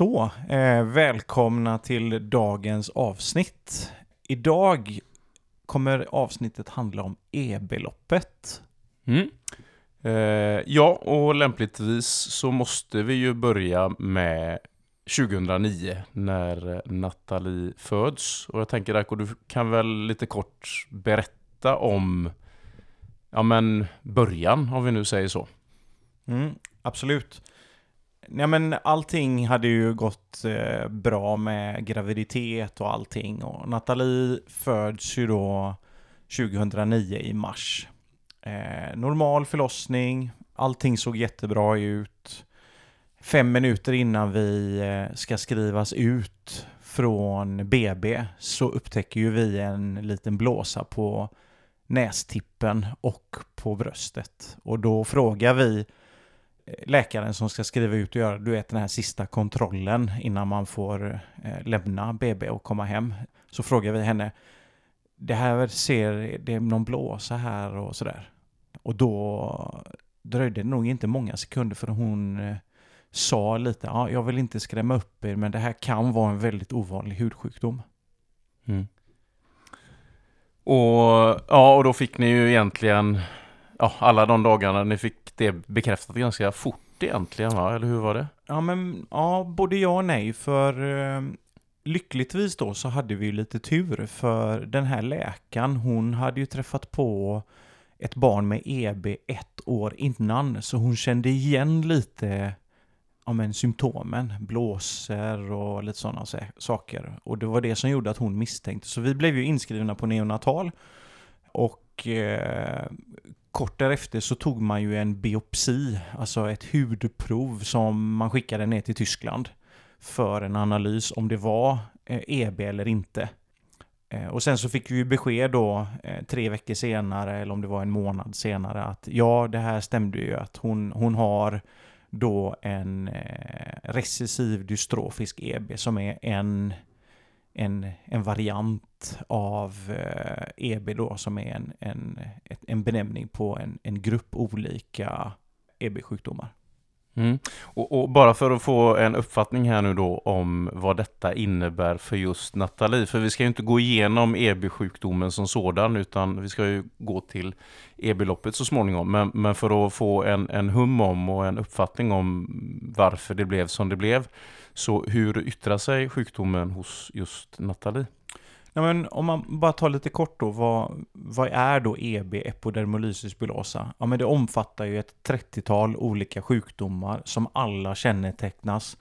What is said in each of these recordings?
Så, eh, välkomna till dagens avsnitt. Idag kommer avsnittet handla om e-beloppet. Mm. Eh, ja, och lämpligtvis så måste vi ju börja med 2009 när Nathalie föds. Och jag tänker Rako, du kan väl lite kort berätta om ja, men början, om vi nu säger så. Mm, absolut. Ja, men allting hade ju gått eh, bra med graviditet och allting. Och Nathalie föds ju då 2009 i mars. Eh, normal förlossning, allting såg jättebra ut. Fem minuter innan vi eh, ska skrivas ut från BB så upptäcker ju vi en liten blåsa på nästippen och på bröstet. Och då frågar vi läkaren som ska skriva ut och göra du vet, den här sista kontrollen innan man får eh, lämna BB och komma hem. Så frågar vi henne, det här ser, det är någon blåsa här och sådär. Och då dröjde det nog inte många sekunder för hon eh, sa lite, ja, jag vill inte skrämma upp er men det här kan vara en väldigt ovanlig hudsjukdom. Mm. Och ja, och då fick ni ju egentligen ja, alla de dagarna ni fick det bekräftat ganska fort egentligen va? Eller hur var det? Ja men ja, både ja och nej för eh, lyckligtvis då så hade vi ju lite tur för den här läkaren hon hade ju träffat på ett barn med EB ett år innan så hon kände igen lite ja, men, symptomen, blåsor och lite sådana saker. Och det var det som gjorde att hon misstänkte. Så vi blev ju inskrivna på neonatal och eh, kort därefter så tog man ju en biopsi, alltså ett hudprov som man skickade ner till Tyskland för en analys om det var eh, EB eller inte. Eh, och sen så fick vi besked då eh, tre veckor senare, eller om det var en månad senare, att ja, det här stämde ju att hon, hon har då en recessiv dystrofisk EB som är en en, en variant av eh, EB då som är en, en, en benämning på en, en grupp olika EB-sjukdomar. Mm. Och, och, bara för att få en uppfattning här nu då om vad detta innebär för just Nathalie. För vi ska ju inte gå igenom EB-sjukdomen som sådan utan vi ska ju gå till EB-loppet så småningom. Men, men för att få en, en hum om och en uppfattning om varför det blev som det blev så hur yttrar sig sjukdomen hos just Nathalie? Ja, men om man bara tar lite kort då, vad, vad är då EB, epidermolysis bullosa? Ja, men det omfattar ju ett 30-tal olika sjukdomar som alla kännetecknas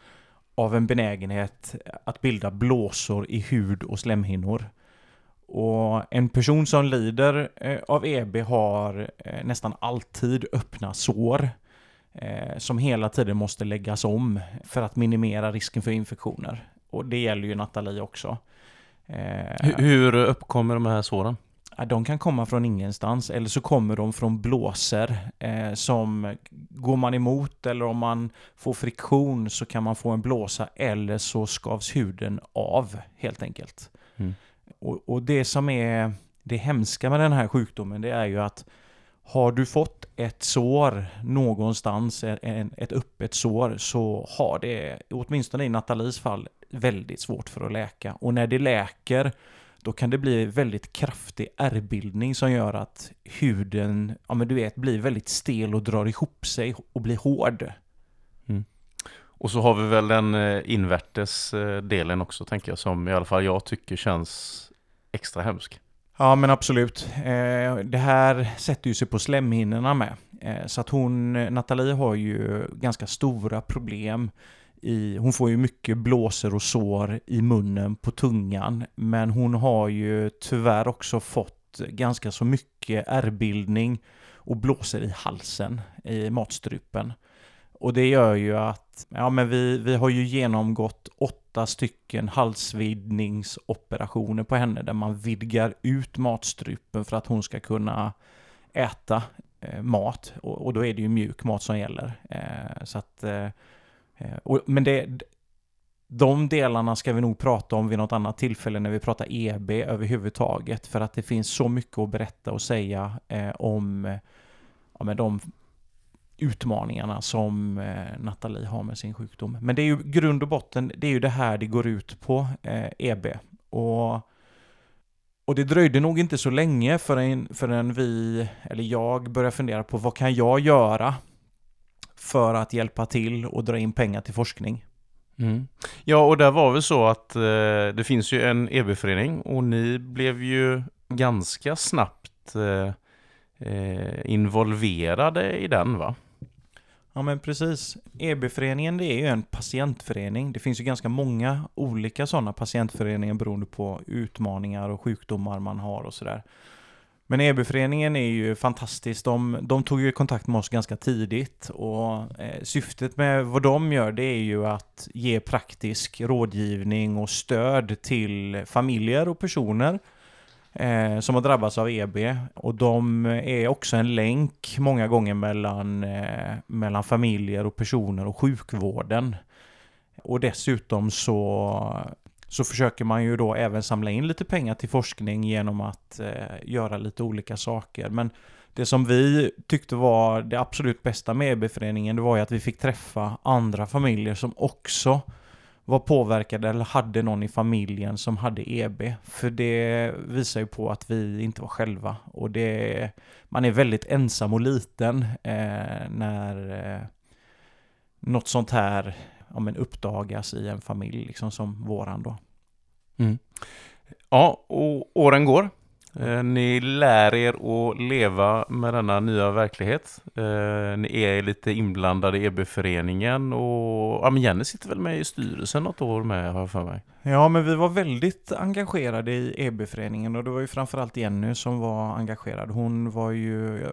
av en benägenhet att bilda blåsor i hud och slemhinnor. Och en person som lider eh, av EB har eh, nästan alltid öppna sår som hela tiden måste läggas om för att minimera risken för infektioner. Och det gäller ju Nathalie också. Eh, hur uppkommer de här såren? De kan komma från ingenstans eller så kommer de från blåser eh, som går man emot eller om man får friktion så kan man få en blåsa eller så skavs huden av helt enkelt. Mm. Och, och, det som är det hemska med den här sjukdomen det är ju att har du fått ett sår någonstans, ett öppet sår, så har det, åtminstone i Nathalies fall, väldigt svårt för att läka. Och när det läker, då kan det bli väldigt kraftig ärrbildning som gör att huden, ja men du vet, blir väldigt stel och drar ihop sig och blir hård. Mm. Och så har vi väl den eh, invärtes eh, delen också, tänker jag, som i alla fall jag tycker känns extra hemsk. Ja men absolut. Eh, det här sätter ju sig på slemhinnorna med. Eh, så att hon, Nathalie har ju ganska stora problem. I, hon får ju mycket blåsor och sår i munnen på tungan. Men hon har ju tyvärr också fått ganska så mycket ärrbildning och blåsor i halsen, i matstrupen. Och det gör ju att, ja men vi, vi har ju genomgått åtta stycken halsvidgningsoperationer på henne där man vidgar ut matstrupen för att hon ska kunna äta eh, mat. Och, och, då är det ju mjuk mat som gäller. Eh, så att, eh, eh och, men det, de delarna ska vi nog prata om vid något annat tillfälle när vi pratar EB överhuvudtaget. För att det finns så mycket att berätta och säga eh, om ja, men de utmaningarna som eh, Nathalie har med sin sjukdom. Men det är ju grund och botten, det är ju det här det går ut på, eh, EB. Och, och det dröjde nog inte så länge förrän, förrän vi, eller jag, började fundera på vad kan jag göra för att hjälpa till och dra in pengar till forskning. Mm. Ja, och där var väl så att eh, det finns ju en EB-förening och ni blev ju ganska snabbt eh, eh, involverade i den va? Ja men precis. EB-föreningen det är ju en patientförening. Det finns ju ganska många olika sådana patientföreningar beroende på utmaningar och sjukdomar man har och sådär. Men EB-föreningen är ju fantastisk. De, de, tog ju kontakt med oss ganska tidigt och eh, syftet med vad de gör det är ju att ge praktisk rådgivning och stöd till familjer och personer eh, som har drabbats av EB. Och de är också en länk många gånger mellan, eh, mellan familjer och personer och sjukvården. Och dessutom så, så försöker man ju då även samla in lite pengar till forskning genom att eh, göra lite olika saker. Men det som vi tyckte var det absolut bästa med EB-föreningen, det var ju att vi fick träffa andra familjer som också var påverkade eller hade någon i familjen som hade EB. För det visar ju på att vi inte var själva. Och det, man är väldigt ensam och liten eh, när eh, något sånt här ja, men uppdagas i en familj liksom som våran då. Mm. Ja, och åren går. Eh, ni lär er att leva med denna nya verklighet. Eh, ni är lite inblandade i EB-föreningen och ja, men Jenny sitter väl med i styrelsen något år med har jag för mig. Ja, men vi var väldigt engagerade i EB-föreningen och det var ju framförallt Jenny som var engagerad. Hon var ju,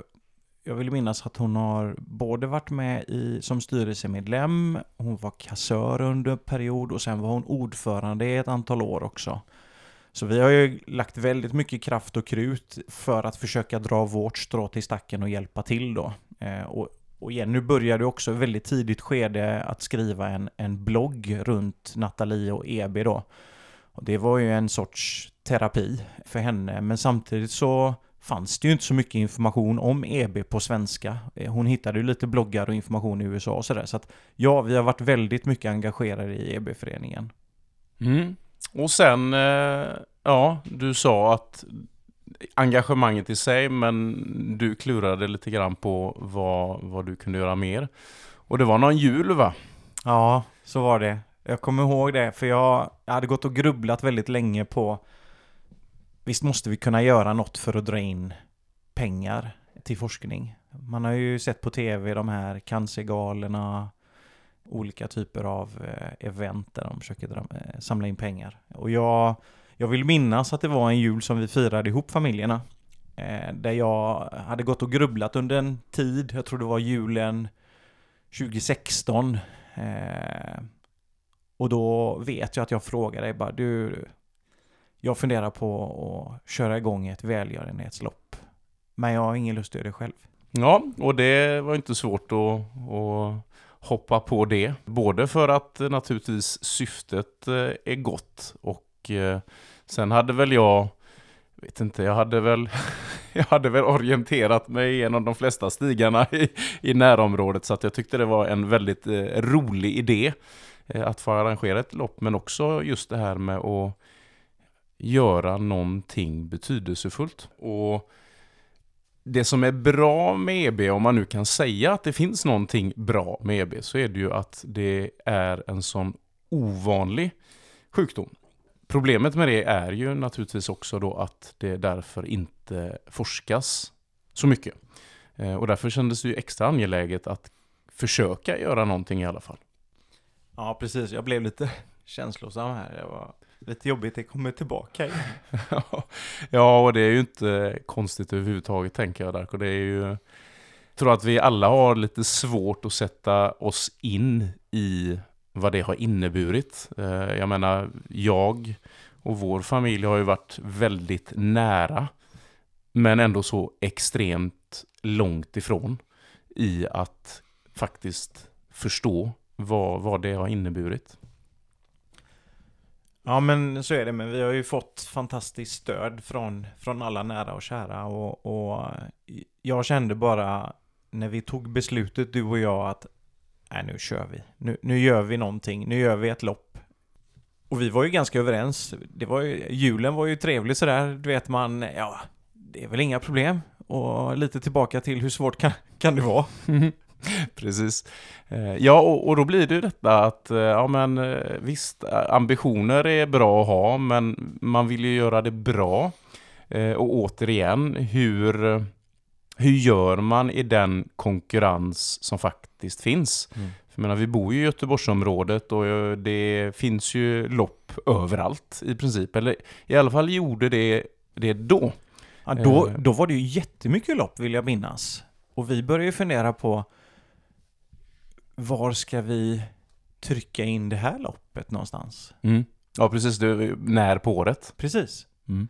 jag vill minnas att hon har både varit med i, som styrelsemedlem, hon var kassör under en period och sen var hon ordförande i ett antal år också. Så vi har ju lagt väldigt mycket kraft och krut för att försöka dra vårt strå till stacken och hjälpa till då. Eh, och, och igen, nu började också väldigt tidigt skede att skriva en, en blogg runt Nathalie och EB då. Och det var ju en sorts terapi för henne, men samtidigt så fanns det ju inte så mycket information om EB på svenska. Eh, hon hittade ju lite bloggar och information i USA och sådär. Så att ja, vi har varit väldigt mycket engagerade i EB-föreningen. Mm. Och sen, eh, ja, du sa att engagemanget i sig, men du klurade lite grann på vad, vad du kunde göra mer. Och det var någon jul va? Ja, så var det. Jag kommer ihåg det, för jag, jag hade gått och grubblat väldigt länge på Visst måste vi kunna göra något för att dra in pengar till forskning. Man har ju sett på tv de här cancergalerna, olika typer av eh, event där de försöker eh, samla in pengar. Och jag, jag vill minnas att det var en jul som vi firade ihop familjerna. Eh, där jag hade gått och grubblat under en tid, jag tror det var julen 2016. och då vet jag att jag frågade dig bara, du, jag funderar på att köra igång ett välgörenhetslopp. Men jag har ingen lust att göra det själv. Ja, och det var inte svårt att, att hoppa på det. Både för att eh, naturligtvis syftet eh, är gott och eh, sen hade väl jag, vet inte, jag hade väl jag hade väl orienterat mig genom de flesta stigarna i, i närområdet så att jag tyckte det var en väldigt rolig idé att få arrangera ett lopp men också just det här med att göra någonting betydelsefullt. Och det som är bra med EB, om man nu kan säga att det finns någonting bra med EB, så är det ju att det är en sån ovanlig sjukdom. Problemet med det är ju naturligtvis också då att det därför inte forskas så mycket. Eh, och därför kändes det ju extra angeläget att försöka göra någonting i alla fall. Ja, precis. Jag blev lite känslosam här. Jag var lite jobbigt, det kommer tillbaka igen. ja, och det är ju inte konstigt överhuvudtaget tänker jag där. Det är ju, jag tror att vi alla har lite svårt att sätta oss in i vad det har inneburit. Eh, jag menar, jag och vår familj har ju varit väldigt nära, men ändå så extremt långt ifrån i att faktiskt förstå vad, vad det har inneburit. Ja men så är det, men vi har ju fått fantastiskt stöd från, från alla nära och kära och, och eh, jag kände bara när vi tog beslutet, du och jag, att nej, nu kör vi. Nu, nu gör vi någonting. Nu gör vi ett lopp. Och vi var ju ganska överens. Det var ju, julen var ju trevlig sådär. Du vet man, ja, det är väl inga problem. Och lite tillbaka till hur svårt kan, kan det vara? Precis. Eh, ja, och, och, då blir det ju detta att, eh, ja men eh, visst, ambitioner är bra att ha, men man vill ju göra det bra. Och återigen, hur, hur gör man i den konkurrens som faktiskt finns? Mm. För menar, vi bor ju i Göteborgsområdet och det finns ju lopp överallt i princip. Eller i alla fall gjorde det det då. Ja, då, då var det ju jättemycket lopp vill jag minnas. Och vi började ju fundera på var ska vi trycka in det här loppet någonstans? Mm. Ja, precis. Du, när på året? Precis. Mm.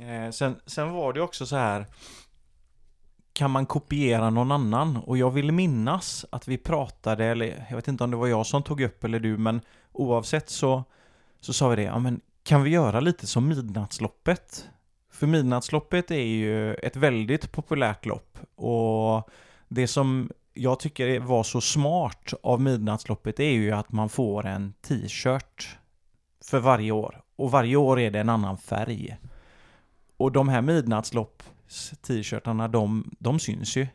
Eh, sen, sen var det också så här kan man kopiera någon annan? Och jag vill minnas att vi pratade, eller jag vet inte om det var jag som tog upp eller du, men oavsett så, så sa vi det, ja men kan vi göra lite som Midnattsloppet? För Midnattsloppet är ju ett väldigt populärt lopp och det som jag tycker var så smart av Midnattsloppet är ju att man får en t-shirt för varje år. Och varje år är det en annan färg. Och de här midnattslopps t-shirtarna, de, de syns ju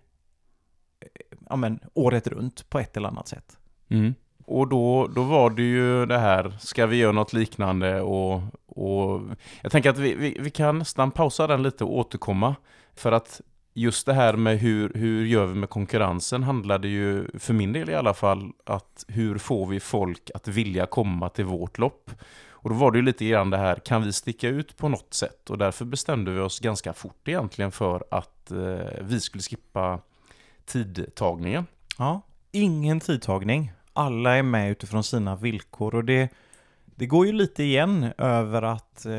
ja, men, året runt på ett eller annat sätt. Mm. Och då, då var det ju det här, ska vi göra något liknande? Och, och jag tänker att vi, vi, vi kan nästan pausa den lite och återkomma. För att just det här med hur, hur gör vi med konkurrensen handlade ju, för min del i alla fall, att hur får vi folk att vilja komma till vårt lopp? Och då var det ju lite grann det här, kan vi sticka ut på något sätt? Och därför bestämde vi oss ganska fort egentligen för att eh, vi skulle skippa tidtagningen. Ja, ingen tidtagning. Alla är med utifrån sina villkor och det det går ju lite igen över att eh,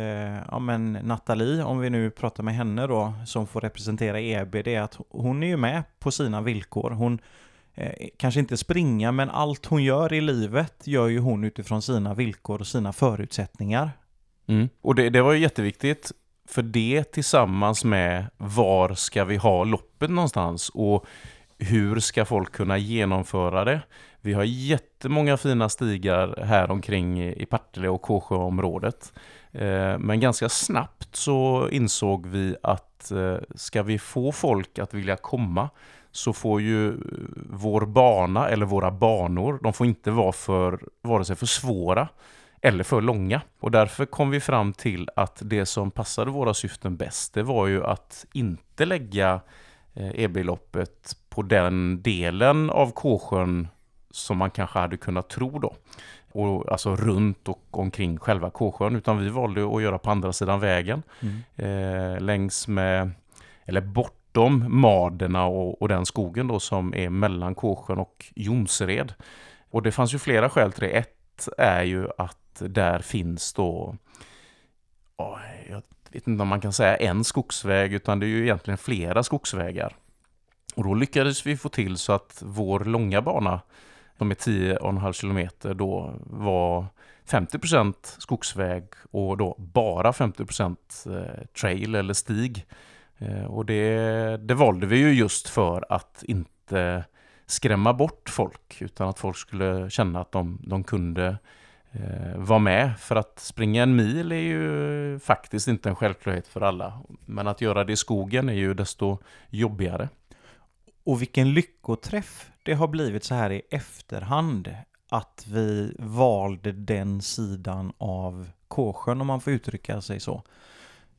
ja, men Nathalie, om vi nu pratar med henne då, som får representera EB, det är att hon är ju med på sina villkor. Hon eh, kanske inte springa, men allt hon gör i livet gör ju hon utifrån sina villkor och sina förutsättningar. Mm. Och det, det var ju jätteviktigt, för det tillsammans med var ska vi ha loppet någonstans och hur ska folk kunna genomföra det? Vi har jättemånga fina stigar här omkring i Partille och Kåsjöområdet. Eh, men ganska snabbt så insåg vi att eh, ska vi få folk att vilja komma så får ju eh, vår bana eller våra banor, de får inte vara för, vare sig för svåra eller för långa. Och därför kom vi fram till att det som passade våra syften bäst, det var ju att inte lägga e EB-loppet på den delen av Kåsjön som man kanske hade kunnat tro då. Och, alltså runt och omkring själva Kåsjön, utan vi valde att göra på andra sidan vägen. Mm. Eh, längs med, eller bortom Maderna och, och, den skogen då som är mellan Kåsjön och Jonsered. Och det fanns ju flera skäl till det. Ett är ju att där finns då, oh, jag vet inte om man kan säga en skogsväg, utan det är ju egentligen flera skogsvägar. Och då lyckades vi få till så att vår långa bana de är 10,5 kilometer, då var 50% skogsväg och då bara 50 eh, trail eller stig. Eh, och det, det valde vi ju just för att inte skrämma bort folk utan att folk skulle känna att de, de kunde eh, vara med. För att springa en mil är ju faktiskt inte en självklarhet för alla. Men att göra det i skogen är ju desto jobbigare. Och vilken lyckoträff det har blivit så här i efterhand att vi valde den sidan av Kåsjön om man får uttrycka sig så.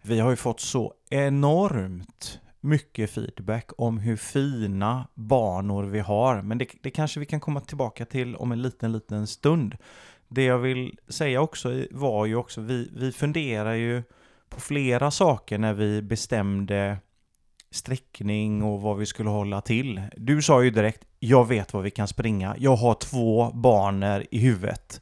Vi har ju fått så enormt mycket feedback om hur fina banor vi har, men det, det kanske vi kan komma tillbaka till om en liten, liten stund. Det jag vill säga också var ju också, vi, vi funderar ju på flera saker när vi bestämde sträckning och vad vi skulle hålla till. Du sa ju direkt, jag vet vad vi kan springa. Jag har två banor i huvudet.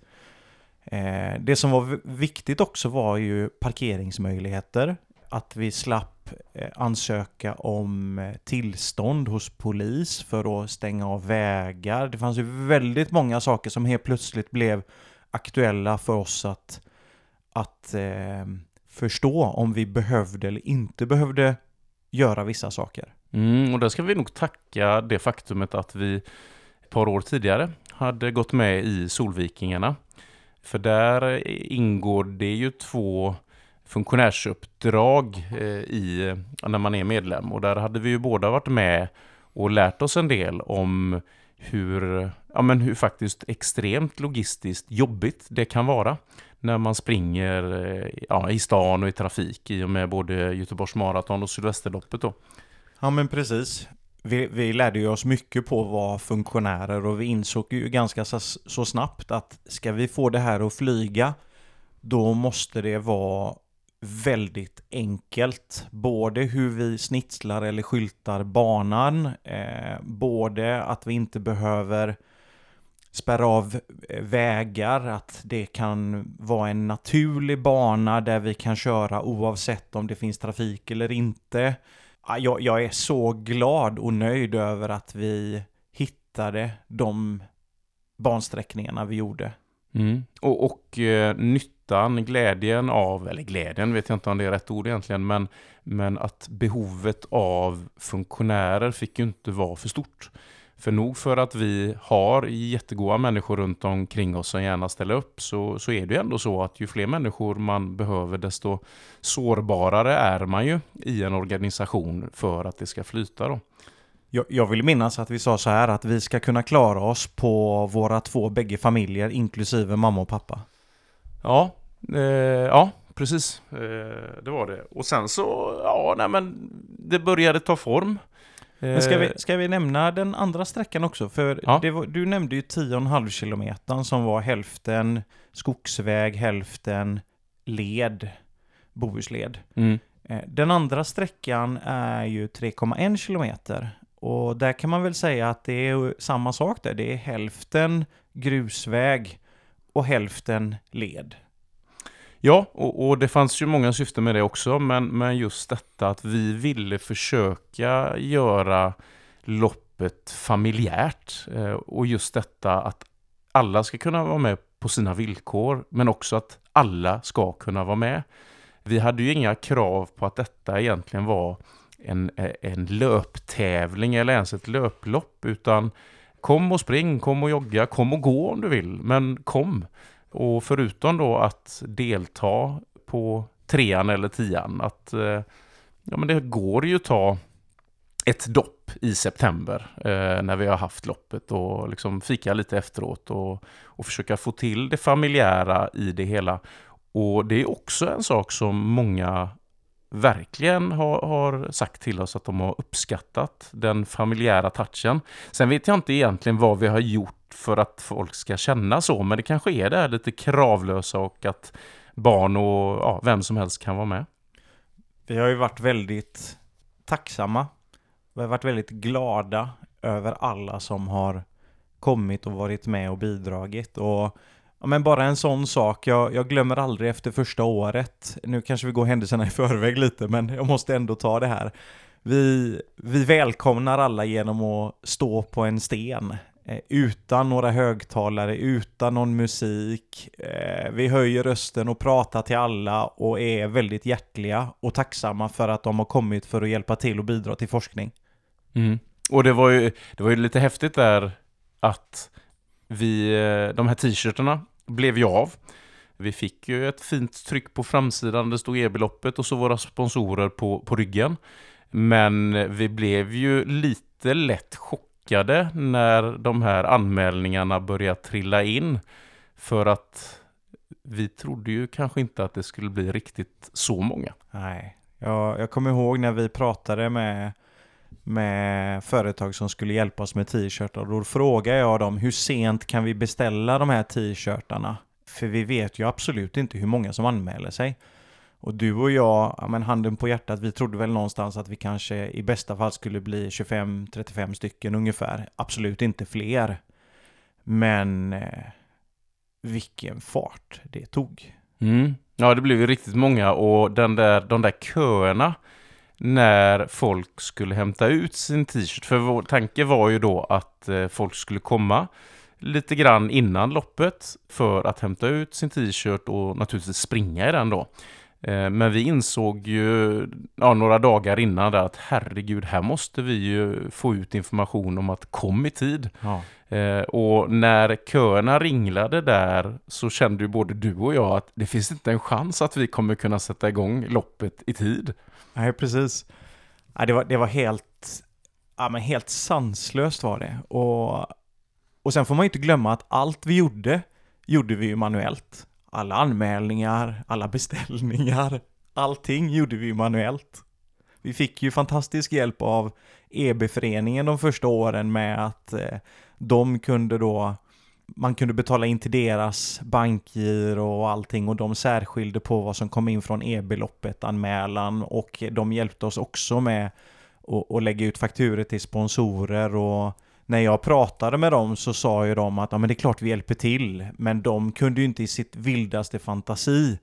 Eh, det som var viktigt också var ju parkeringsmöjligheter. Att vi slapp eh, ansöka om eh, tillstånd hos polis för att stänga av vägar. Det fanns ju väldigt många saker som helt plötsligt blev aktuella för oss att, att eh, förstå om vi behövde eller inte behövde göra vissa saker. Mm, och där ska vi nog tacka det faktumet att vi ett par år tidigare hade gått med i Solvikingarna. För där eh, ingår det ju två funktionärsuppdrag eh, i, eh, när man är medlem. Och där hade vi ju båda varit med och lärt oss en del om hur, ja, men hur faktiskt extremt logistiskt jobbigt det kan vara när man springer eh, ja, i stan och i trafik i och med både Göteborgs Marathon och Sydvästerloppet. Då. Ja men precis. Vi, vi lärde ju oss mycket på att vara funktionärer och vi insåg ju ganska så, så snabbt att ska vi få det här att flyga då måste det vara väldigt enkelt. Både hur vi snitslar eller skyltar banan, eh, både att vi inte behöver spärra av eh, vägar, att det kan vara en naturlig bana där vi kan köra oavsett om det finns trafik eller inte. Ah, jag, jag är så glad och nöjd över att vi hittade de bansträckningarna vi gjorde. Mm. Och, och eh, nyttan, glädjen av, eller glädjen vet jag inte om det är rätt ord egentligen, men, men att behovet av funktionärer fick ju inte vara för stort. För nog för att vi har jättegoda människor runt omkring oss som gärna ställer upp så, så är det ju ändå så att ju fler människor man behöver desto sårbarare är man ju i en organisation för att det ska flyta. Då. Jag, jag vill minnas att vi sa så här att vi ska kunna klara oss på våra två bägge familjer inklusive mamma och pappa. Ja, eh, ja precis. Eh, det var det. Och sen så, ja, nej men det började ta form. Men ska vi, eh, ska vi nämna den andra sträckan också? För ja. var, du nämnde ju 10,5 kilometer som var hälften skogsväg, hälften led, Bohusled. Mm. Eh, den andra sträckan är ju 3,1 kilometer. Och där kan man väl säga att det är samma sak där. Det är hälften grusväg och hälften led. Ja, och, och, det fanns ju många syften med det också, men, men just detta att vi ville försöka göra loppet familjärt. Eh, och just detta att alla ska kunna vara med på sina villkor, men också att alla ska kunna vara med. Vi hade ju inga krav på att detta egentligen var en, en löptävling eller ens ett löplopp, utan kom och spring, kom och jogga, kom och gå om du vill, men kom. Och förutom då att delta på trean eller tian, att eh, ja, men det går ju att ta ett dopp i september eh, när vi har haft loppet och liksom fika lite efteråt och, och försöka få till det familjära i det hela. Och det är också en sak som många verkligen har, har, sagt till oss att de har uppskattat den familjära touchen. Sen vet jag inte egentligen vad vi har gjort för att folk ska känna så, men det kanske är det här lite kravlösa och att barn och ja, vem som helst kan vara med. Vi har ju varit väldigt tacksamma. Vi har varit väldigt glada över alla som har kommit och varit med och bidragit. Och ja, men bara en sån sak, jag, jag glömmer aldrig efter första året. Nu kanske vi går händelserna i förväg lite, men jag måste ändå ta det här. Vi, vi välkomnar alla genom att stå på en sten Eh, utan några högtalare, utan någon musik. Eh, vi höjer rösten och pratar till alla och är väldigt hjärtliga och tacksamma för att de har kommit för att hjälpa till och bidra till forskning. Mm. Och det var, ju, det var ju lite häftigt där att vi, eh, de här t-shirtarna blev ju av. Vi fick ju ett fint tryck på framsidan, det stod e-beloppet och så våra sponsorer på, på ryggen. Men vi blev ju lite lätt chockade chockade när de här anmälningarna började trilla in. För att vi trodde ju kanske inte att det skulle bli riktigt så många. Nej, jag, jag kommer ihåg när vi pratade med, med företag som skulle hjälpa oss med t-shirtar. Då frågade jag dem hur sent kan vi beställa de här t-shirtarna? För vi vet ju absolut inte hur många som anmäler sig. Och du och jag, ja, men handen på hjärtat, vi trodde väl någonstans att vi kanske i bästa fall skulle bli 25-35 stycken ungefär. Absolut inte fler. Men eh, vilken fart det tog. Mm. Ja, det blev ju riktigt många och den där, de där köerna när folk skulle hämta ut sin t-shirt. För vår tanke var ju då att eh, folk skulle komma lite grann innan loppet för att hämta ut sin t-shirt och naturligtvis springa i den då. Eh, Men vi insåg ju ja, några dagar innan där att herregud, här måste vi ju få ut information om att kom i tid. Ja. Eh, och när köerna ringlade där så kände ju både du och jag att det finns inte en chans att vi kommer kunna sätta igång loppet i tid. Nej, precis. Ja, det, var, det var helt, ja, men helt sanslöst var det. Och, och sen får man ju inte glömma att allt vi gjorde, gjorde vi ju manuellt. Alla anmälningar, alla beställningar, allting gjorde vi ju manuellt. Vi fick ju fantastisk hjälp av EB-föreningen de första åren med att eh, de kunde då man kunde betala in till deras bankgiro och allting och de särskilde på vad som kom in från e-beloppet, anmälan och de hjälpte oss också med att, att lägga ut fakturer till sponsorer och när jag pratade med dem så sa ju de att ja, men det är klart vi hjälper till men de kunde ju inte i sitt vildaste fantasi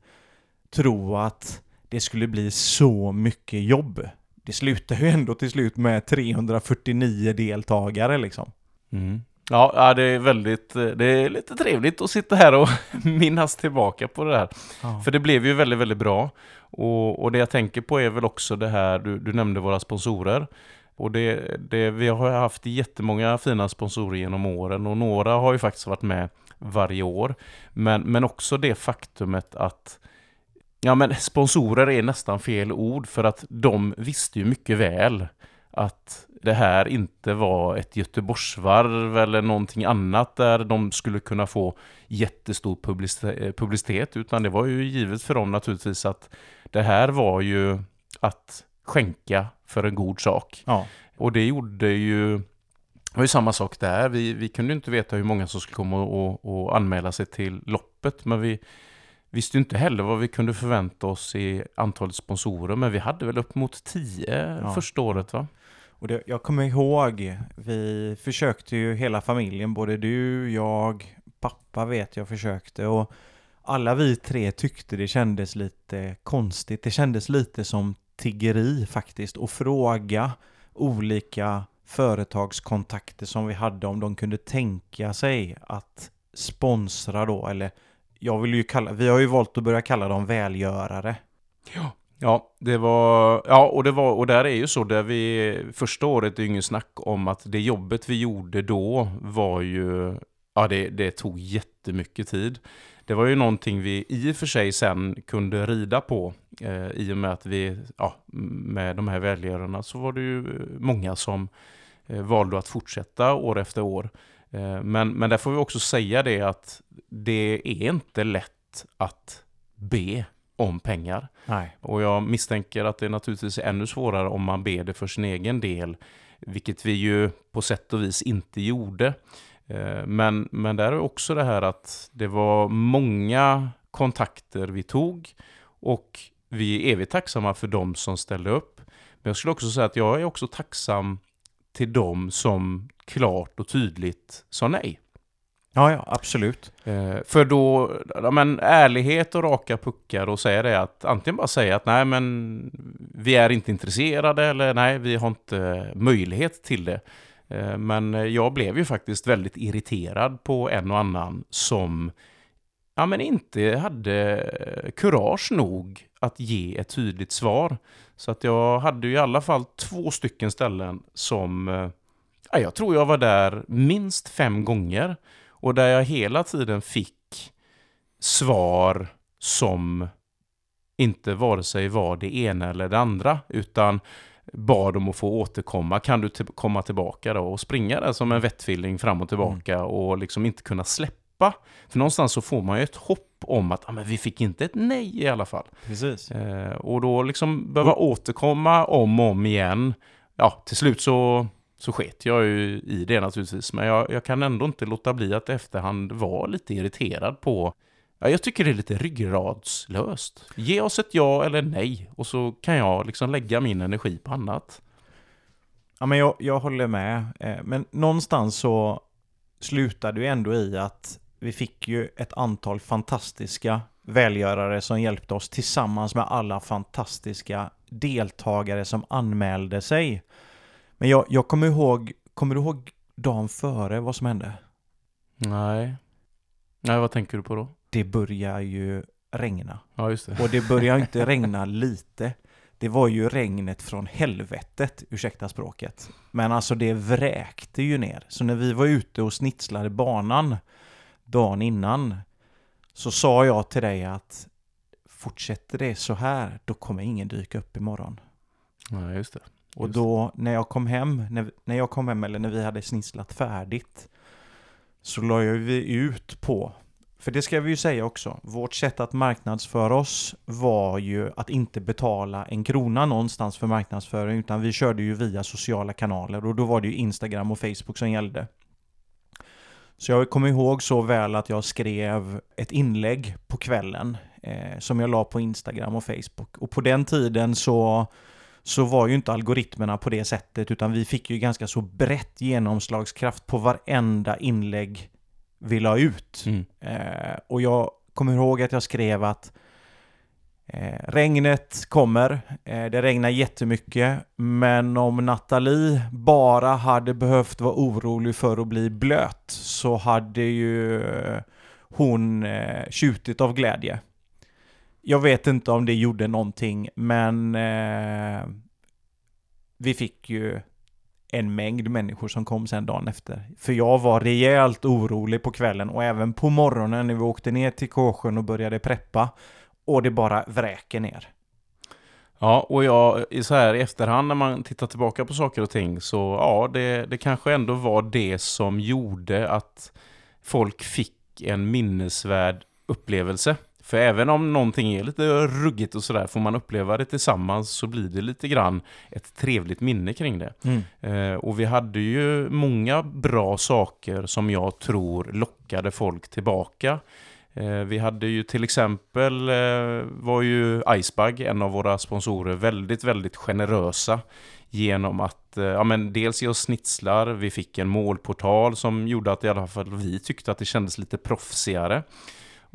tro att det skulle bli så mycket jobb. Det slutar ju ändå till slut med 349 deltagare liksom. Mm. Ja, det är väldigt, det är lite trevligt att sitta här och minnas tillbaka på det här. Ja. För det blev ju väldigt, väldigt bra. Och, och det jag tänker på är väl också det här, du, du nämnde våra sponsorer. Och det, det, vi har haft jättemånga fina sponsorer genom åren och några har ju faktiskt varit med varje år. Men, men också det faktumet att Ja men sponsorer är nästan fel ord för att de visste ju mycket väl att det här inte var ett Göteborgsvarv eller någonting annat där de skulle kunna få jättestor publicitet utan det var ju givet för dem naturligtvis att det här var ju att skänka för en god sak. Ja. Och det gjorde ju det var ju samma sak där. Vi, vi kunde inte veta hur många som skulle komma och, och anmäla sig till loppet men vi visste ju inte heller vad vi kunde förvänta oss i antalet sponsorer men vi hade väl upp mot tio Ja. första året va? Och det, jag kommer ihåg, vi försökte ju hela familjen, både du, jag, pappa vet jag försökte och alla vi tre tyckte det kändes lite konstigt. Det kändes lite som tiggeri faktiskt och fråga olika företagskontakter som vi hade om de kunde tänka sig att sponsra då eller jag vill ju kalla, vi har ju valt att börja kalla dem välgörare. Ja, det var, ja och, det var, och där är ju så, där vi första året är ju ingen snack om att det jobbet vi gjorde då var ju, ja det, det tog jättemycket tid. Det var ju någonting vi i och för sig sen kunde rida på eh, i och med att vi, ja, med de här välgörarna så var det ju många som eh, valde att fortsätta år efter år. Eh, men, men där får vi också säga det att det är inte lätt att be om pengar. Nej. Och jag misstänker att det naturligtvis är ännu svårare om man ber det för sin egen del, vilket vi ju på sätt och vis inte gjorde. Eh, Men, men där är också det här att det var många kontakter vi tog och vi är evigt tacksamma för de som ställde upp. Men jag skulle också säga att jag är också tacksam till de som klart och tydligt sa nej. Ja, ja, absolut. Eh, för då, ja, men ärlighet och raka puckar och säga det att antingen bara säga att nej men vi är inte intresserade eller nej vi har inte möjlighet till det. Eh, men eh, jag blev ju faktiskt väldigt irriterad på en och annan som ja, men inte hade eh, kurage nog att ge ett tydligt svar. Så att jag hade ju i alla fall två stycken ställen som ja, jag tror jag var där minst fem gånger och där jag hela tiden fick svar som inte vare sig var det ena eller det andra, utan bad om att få återkomma. Kan du komma tillbaka då? Och springa där som en vettfilling fram och tillbaka och liksom inte kunna släppa. För någonstans så får man ju ett hopp om att ah, men vi fick inte ett nej i alla fall. Precis. Eh, och då liksom behöva återkomma om och om igen. Ja, till slut så, så sket jag ju i det naturligtvis. Men jag, jag kan ändå inte låta bli att efterhand vara lite irriterad på Ja, jag tycker det är lite ryggradslöst. Ge oss ett ja eller nej och så kan jag liksom lägga min energi på annat. Ja, men jag, jag håller med. Eh, Men någonstans så slutade ju ändå i att vi fick ju ett antal fantastiska välgörare som hjälpte oss tillsammans med alla fantastiska deltagare som anmälde sig. Men jag, jag kommer ihåg, kommer du ihåg dagen före vad som hände? Nej. Nej, vad tänker du på då? Det börjar ju regna. Ja, just det. Och det började inte regna lite. Det var ju regnet från helvetet, ursäkta språket. Men alltså det vräkte ju ner. Så när vi var ute och snitslade banan dagen innan så sa jag till dig att fortsätter det så här, då kommer ingen dyka upp imorgon. Ja, just det. Och Just då när jag kom hem, när, när jag kom hem eller när vi hade snisslat färdigt så la ju vi ut på, för det ska vi ju säga också, vårt sätt att marknadsföra oss var ju att inte betala en krona någonstans för marknadsföring utan vi körde ju via sociala kanaler och då var det ju Instagram och Facebook som gällde. Så jag kommer ihåg så väl att jag skrev ett inlägg på kvällen eh, som jag la på Instagram och Facebook. Och på den tiden så så var ju inte algoritmerna på det sättet utan vi fick ju ganska så brett genomslagskraft på varenda inlägg vi la ut. Mm. Eh, och jag kommer ihåg att jag skrev att eh, regnet kommer, eh, det regnar jättemycket, men om Nathalie bara hade behövt vara orolig för att bli blöt så hade ju hon eh, tjutit av glädje. Jag vet inte om det gjorde någonting, men eh, vi fick ju en mängd människor som kom sen dagen efter. För jag var rejält orolig på kvällen och även på morgonen när vi åkte ner till Kåsjön och började preppa. Och det bara vräker ner. Ja, och jag, så här i efterhand när man tittar tillbaka på saker och ting så ja, det, det kanske ändå var det som gjorde att folk fick en minnesvärd upplevelse. För även om någonting är lite ruggigt och sådär, får man uppleva det tillsammans så blir det lite grann ett trevligt minne kring det. Eh, och vi hade ju många bra saker som jag tror lockade folk tillbaka. Eh, vi hade ju till exempel, eh, var ju Icebug, en av våra sponsorer, väldigt, väldigt generösa genom att eh, ja, men dels ge oss snitslar, vi fick en målportal som gjorde att i alla fall vi tyckte att det kändes lite proffsigare.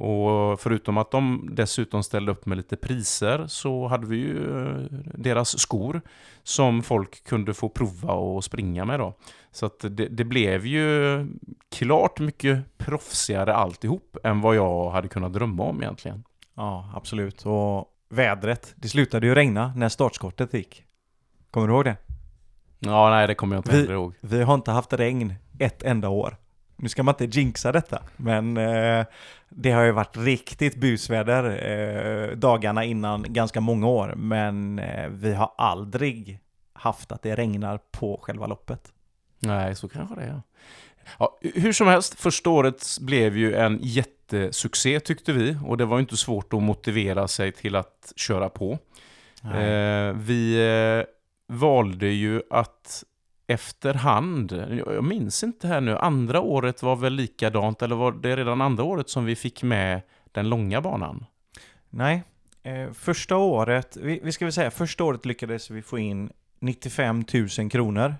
Och förutom att de dessutom ställde upp med lite priser så hade vi ju eh, deras skor som folk kunde få prova och springa med då. Så att det, det blev ju klart mycket proffsigare alltihop än vad jag hade kunnat drömma om egentligen. Ja, absolut. Och vädret, det slutade ju regna när startskottet gick. Kommer du ihåg det? Ja, nej det kommer jag inte Vi- ihåg. Vi har inte haft regn ett enda år. Nu ska man inte jinxa detta, men eh, det har ju varit riktigt busväder eh, dagarna innan ganska många år. Men eh, vi har aldrig haft att det regnar på själva loppet. Nej, så kanske det är. Ja. Hur som helst, första året blev ju en jättesuccé tyckte vi och det var inte svårt att motivera sig till att köra på. Eh, vi eh, valde ju att efterhand, jag minns inte här nu, andra året var väl likadant eller var det redan andra året som vi fick med den långa banan? Nej, eh, första året, vi, vi ska väl säga, första året lyckades vi få in 95 000 kronor.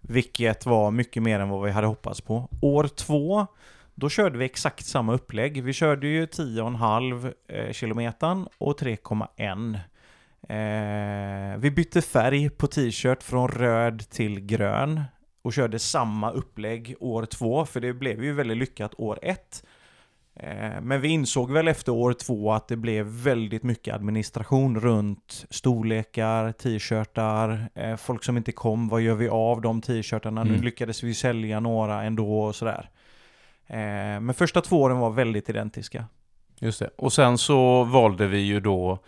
Vilket var mycket mer än vad vi hade hoppats på. År två, då körde vi exakt samma upplägg. Vi körde ju 10,5 eh, kilometern och 3,1. Eh, vi bytte färg på t-shirt från röd till grön och körde samma upplägg år två, för det blev ju väldigt lyckat år ett. Eh, Men vi insåg väl efter år två att det blev väldigt mycket administration runt storlekar, t-shirtar, eh, folk som inte kom, vad gör vi av de t-shirtarna? Nu Mm. lyckades vi sälja några ändå och sådär. Eh, Men första två åren var väldigt identiska. Just det. Och sen så valde vi ju då,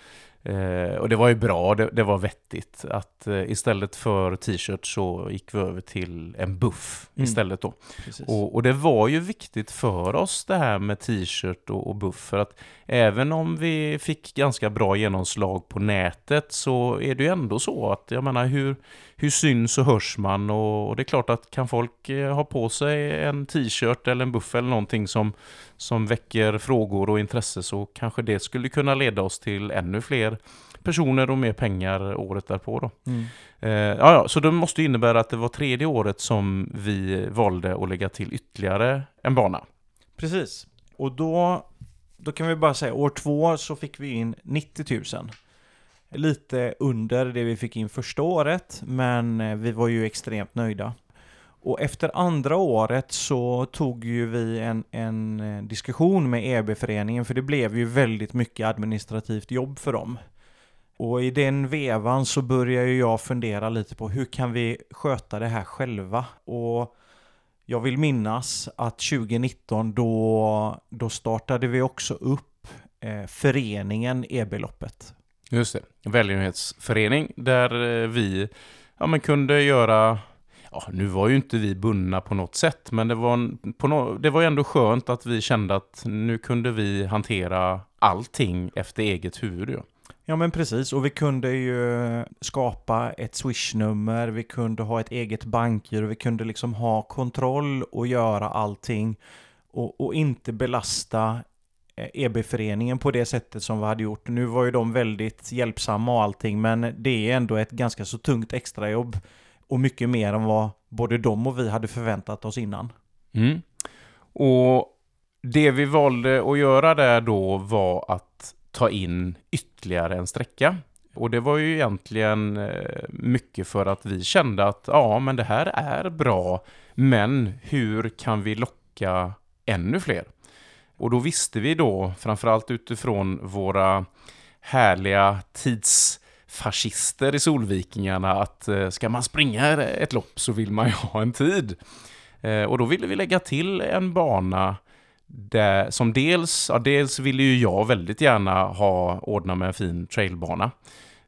eh, och det var ju bra, det, det var vettigt, att eh, istället för t-shirt så gick vi över till en buff Mm. istället då. Och, och det var ju viktigt för oss det här med t-shirt och, och buff, för att även om vi fick ganska bra genomslag på nätet så är det ju ändå så att, jag menar, hur, hur syns och hörs man? Och, och det är klart att kan folk eh, ha på sig en t-shirt eller en buff eller någonting som, som väcker frågor och intresse så kanske det skulle kunna leda oss till ännu fler personer och mer pengar året därpå då. Mm. Eh, ja, så det måste innebära att det var tredje året som vi valde att lägga till ytterligare en bana. Precis. Och då, då kan vi bara säga, år två så fick vi in 90 000. Lite under det vi fick in första året, men eh, vi var ju extremt nöjda. Och efter andra året så tog ju vi en, en eh, diskussion med EB-föreningen för det blev ju väldigt mycket administrativt jobb för dem. Och i den vevan så började jag fundera lite på hur kan vi sköta det här själva? Och jag vill minnas att 2019 då, då startade vi också upp eh, föreningen E-beloppet. Just det, välgörenhetsförening där eh, vi ja, men kunde göra Ja, nu var ju inte vi bundna på något sätt, men det var, på no, det var ändå skönt att vi kände att nu kunde vi hantera allting efter eget huvud. Ja. Ja men precis, och vi kunde ju skapa ett swishnummer, vi kunde ha ett eget bankgiro, vi kunde liksom ha kontroll och göra allting och, och inte belasta Eh, e EB-föreningen på det sättet som vi hade gjort. Nu var ju de väldigt hjälpsamma och allting, men det är ändå ett ganska så tungt extrajobb och mycket mer än vad både de och vi hade förväntat oss innan. Mm. Och det vi valde att göra där då var att ta in ytterligare en sträcka. Och det var ju egentligen eh, mycket för att vi kände att ja, men det här är bra, men hur kan vi locka ännu fler? Och då visste vi då, framförallt utifrån våra härliga tidsfascister i Solvikingarna, att eh, ska man springa ett lopp så vill man ju ha en tid. Eh, och då ville vi lägga till en bana där, som dels, ja, dels ville ju jag väldigt gärna ha ordna med en fin trailbana.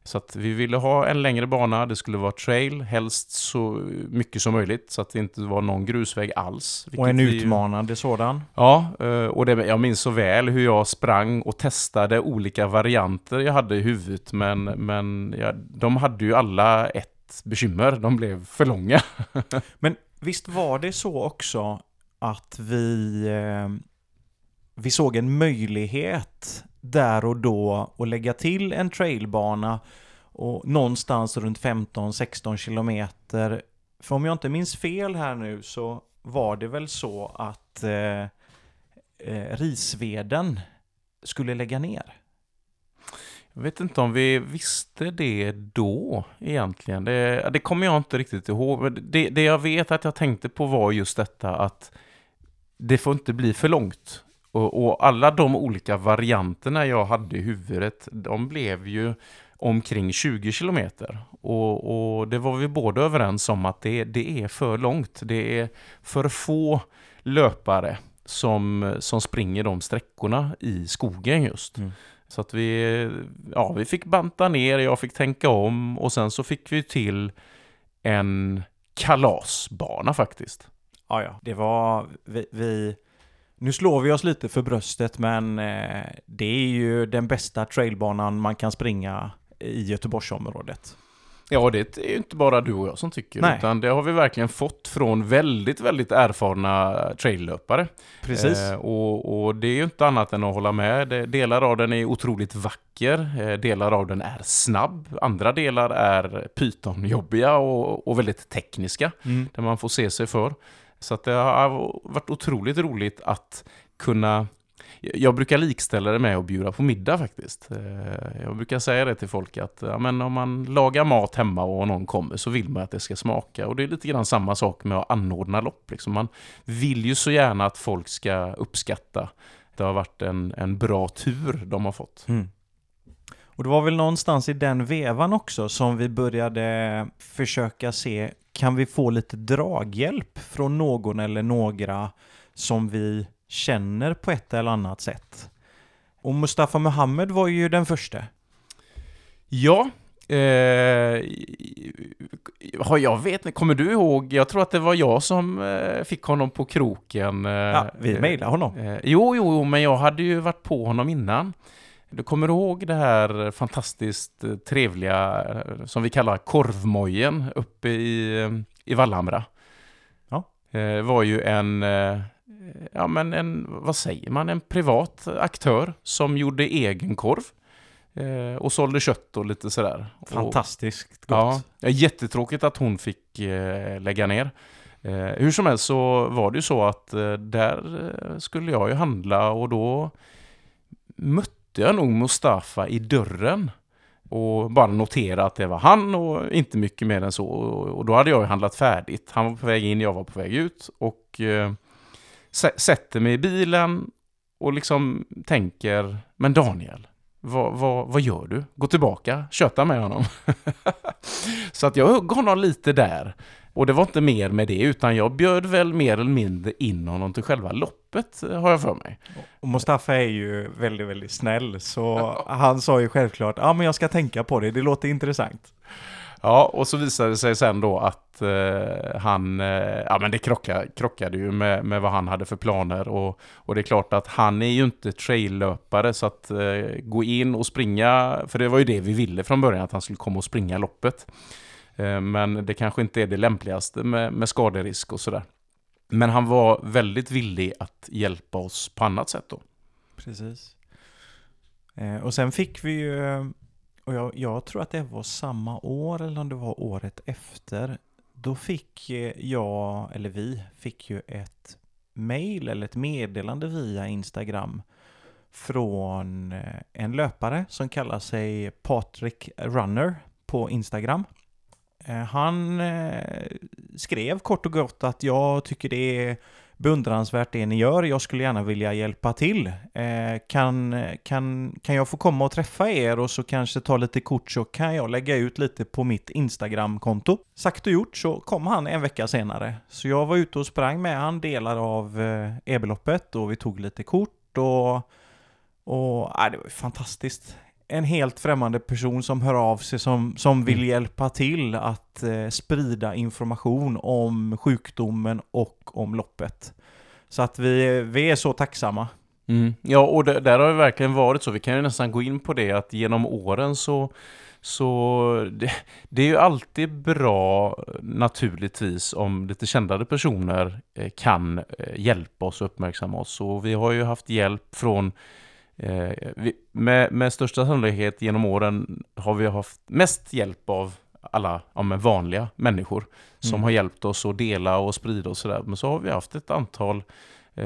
Så att vi ville ha en längre bana, det skulle vara trail, helst så mycket som möjligt så att det inte var någon grusväg alls. Och en utmanande sådan. Ja, eh, och det, jag minns så väl hur jag sprang och testade olika varianter jag hade i huvudet men, men ja, de hade ju alla ett bekymmer, de blev för långa. men visst var det så också att vi eh, vi såg en möjlighet där och då och lägga till en trailbana och någonstans runt 15-16 kilometer. För om jag inte minns fel här nu så var det väl så att eh, eh, Risveden skulle lägga ner. Jag vet inte om vi visste det då egentligen. Det, det kommer jag inte riktigt ihåg. Det, det jag vet att jag tänkte på var just detta att det får inte bli för långt. Och, och, alla de olika varianterna jag hade i huvudet, de blev ju omkring 20 kilometer. Och, och, det var vi båda överens om att det, det är för långt. Det är för få löpare som, som springer de sträckorna i skogen just. Mm. Så att vi, ja, vi fick banta ner, jag fick tänka om och sen så fick vi till en kalasbana faktiskt. Ja, ja, det var vi, vi nu slår vi oss lite för bröstet men eh, det är ju den bästa trailbanan man kan springa i Göteborgsområdet. Ja, det är ju inte bara du och jag som tycker, Nej. utan det har vi verkligen fått från väldigt, väldigt erfarna traillöpare. Precis. Eh, och, och, det är ju inte annat än att hålla med. Delar av den är otroligt vacker, eh, delar av den är snabb, andra delar är pytonjobbiga och, och väldigt tekniska, mm. där man får se sig för. Så att det har varit otroligt roligt att kunna jag brukar likställa det med att bjuda på middag faktiskt. Eh, jag brukar säga det till folk att ja, men om man lagar mat hemma och någon kommer så vill man att det ska smaka. Och det är lite grann samma sak med att anordna lopp. Liksom. Man vill ju så gärna att folk ska uppskatta. Det har varit en, en bra tur de har fått. Mm. Och det var väl någonstans i den vevan också som vi började försöka se kan vi få lite draghjälp från någon eller några som vi känner på ett eller annat sätt? Och Mustafa Muhammed var ju den första. Ja, eh, jag vet kommer du ihåg? Jag tror att det var jag som eh, fick honom på kroken. Eh, ja, vi mejlade honom. Eh, jo, jo, men jag hade ju varit på honom innan. Du kommer ihåg det här fantastiskt eh, trevliga eh, som vi kallar korvmojen uppe i, eh, i Vallhamra? Ja. Det var ju en, ja men en, vad säger man, en privat aktör som gjorde egen korv. Och sålde kött och lite sådär. Fantastiskt gott. Ja, jättetråkigt att hon fick lägga ner. Hur som helst så var det ju så att där skulle jag ju handla och då mötte mötte jag nog Mustafa i dörren. och bara notera att det var han och inte mycket mer än så. Och då hade jag ju handlat färdigt. Han var på väg in, jag var på väg ut. Och eh, sätter mig i bilen och liksom tänker, men Daniel, vad, vad, vad gör du? Gå tillbaka, köta med honom. så att jag högg honom lite där. Och det var inte mer med det, utan jag bjöd väl mer eller mindre in honom till själva loppet, har jag för mig. Och Mustafa är ju väldigt, väldigt snäll, så han sa ju självklart, ja men jag ska tänka på det, det låter intressant. Ja, och så visade det sig sen då att eh, han, eh, ja men det krockade, krockade ju med, med vad han hade för planer och, och det är klart att han är ju inte traillöpare så att eh, gå in och springa, för det var ju det vi ville från början, att han skulle komma och springa loppet. Eh, men det kanske inte är det lämpligaste med, med skaderisk och sådär. Men han var väldigt villig att hjälpa oss på annat sätt då. Precis. Eh, och sen fick vi ju eh, och jag, jag, tror att det var samma år eller om det var året efter. Då fick jag, eller vi, fick ju ett mail eller ett meddelande via Instagram från en löpare som kallar sig Patrik Runner på Instagram. Eh, han eh, skrev kort och gott att jag tycker det är beundransvärt det ni gör. Jag skulle gärna vilja hjälpa till. Eh, kan, kan, kan jag få komma och träffa er och så kanske ta lite kort så kan jag lägga ut lite på mitt Instagram-konto. Sagt och gjort så kom han en vecka senare. Så jag var ute och sprang med han delar av e-beloppet och vi tog lite kort och, och äh, det var fantastiskt en helt främmande person som hör av sig som, som vill mm. hjälpa till att eh, sprida information om sjukdomen och om loppet. Så att vi, vi är så tacksamma. Mm. Ja, och det, där har det verkligen varit så. Vi kan ju nästan gå in på det att genom åren så så det, det, är ju alltid bra naturligtvis om lite kändare personer eh, kan eh, hjälpa oss och uppmärksamma oss. Och vi har ju haft hjälp från Eh, vi, med, med största sannolikhet genom åren har vi haft mest hjälp av alla ja, vanliga människor som mm. har hjälpt oss att dela och sprida och sådär. Men så har vi haft ett antal eh,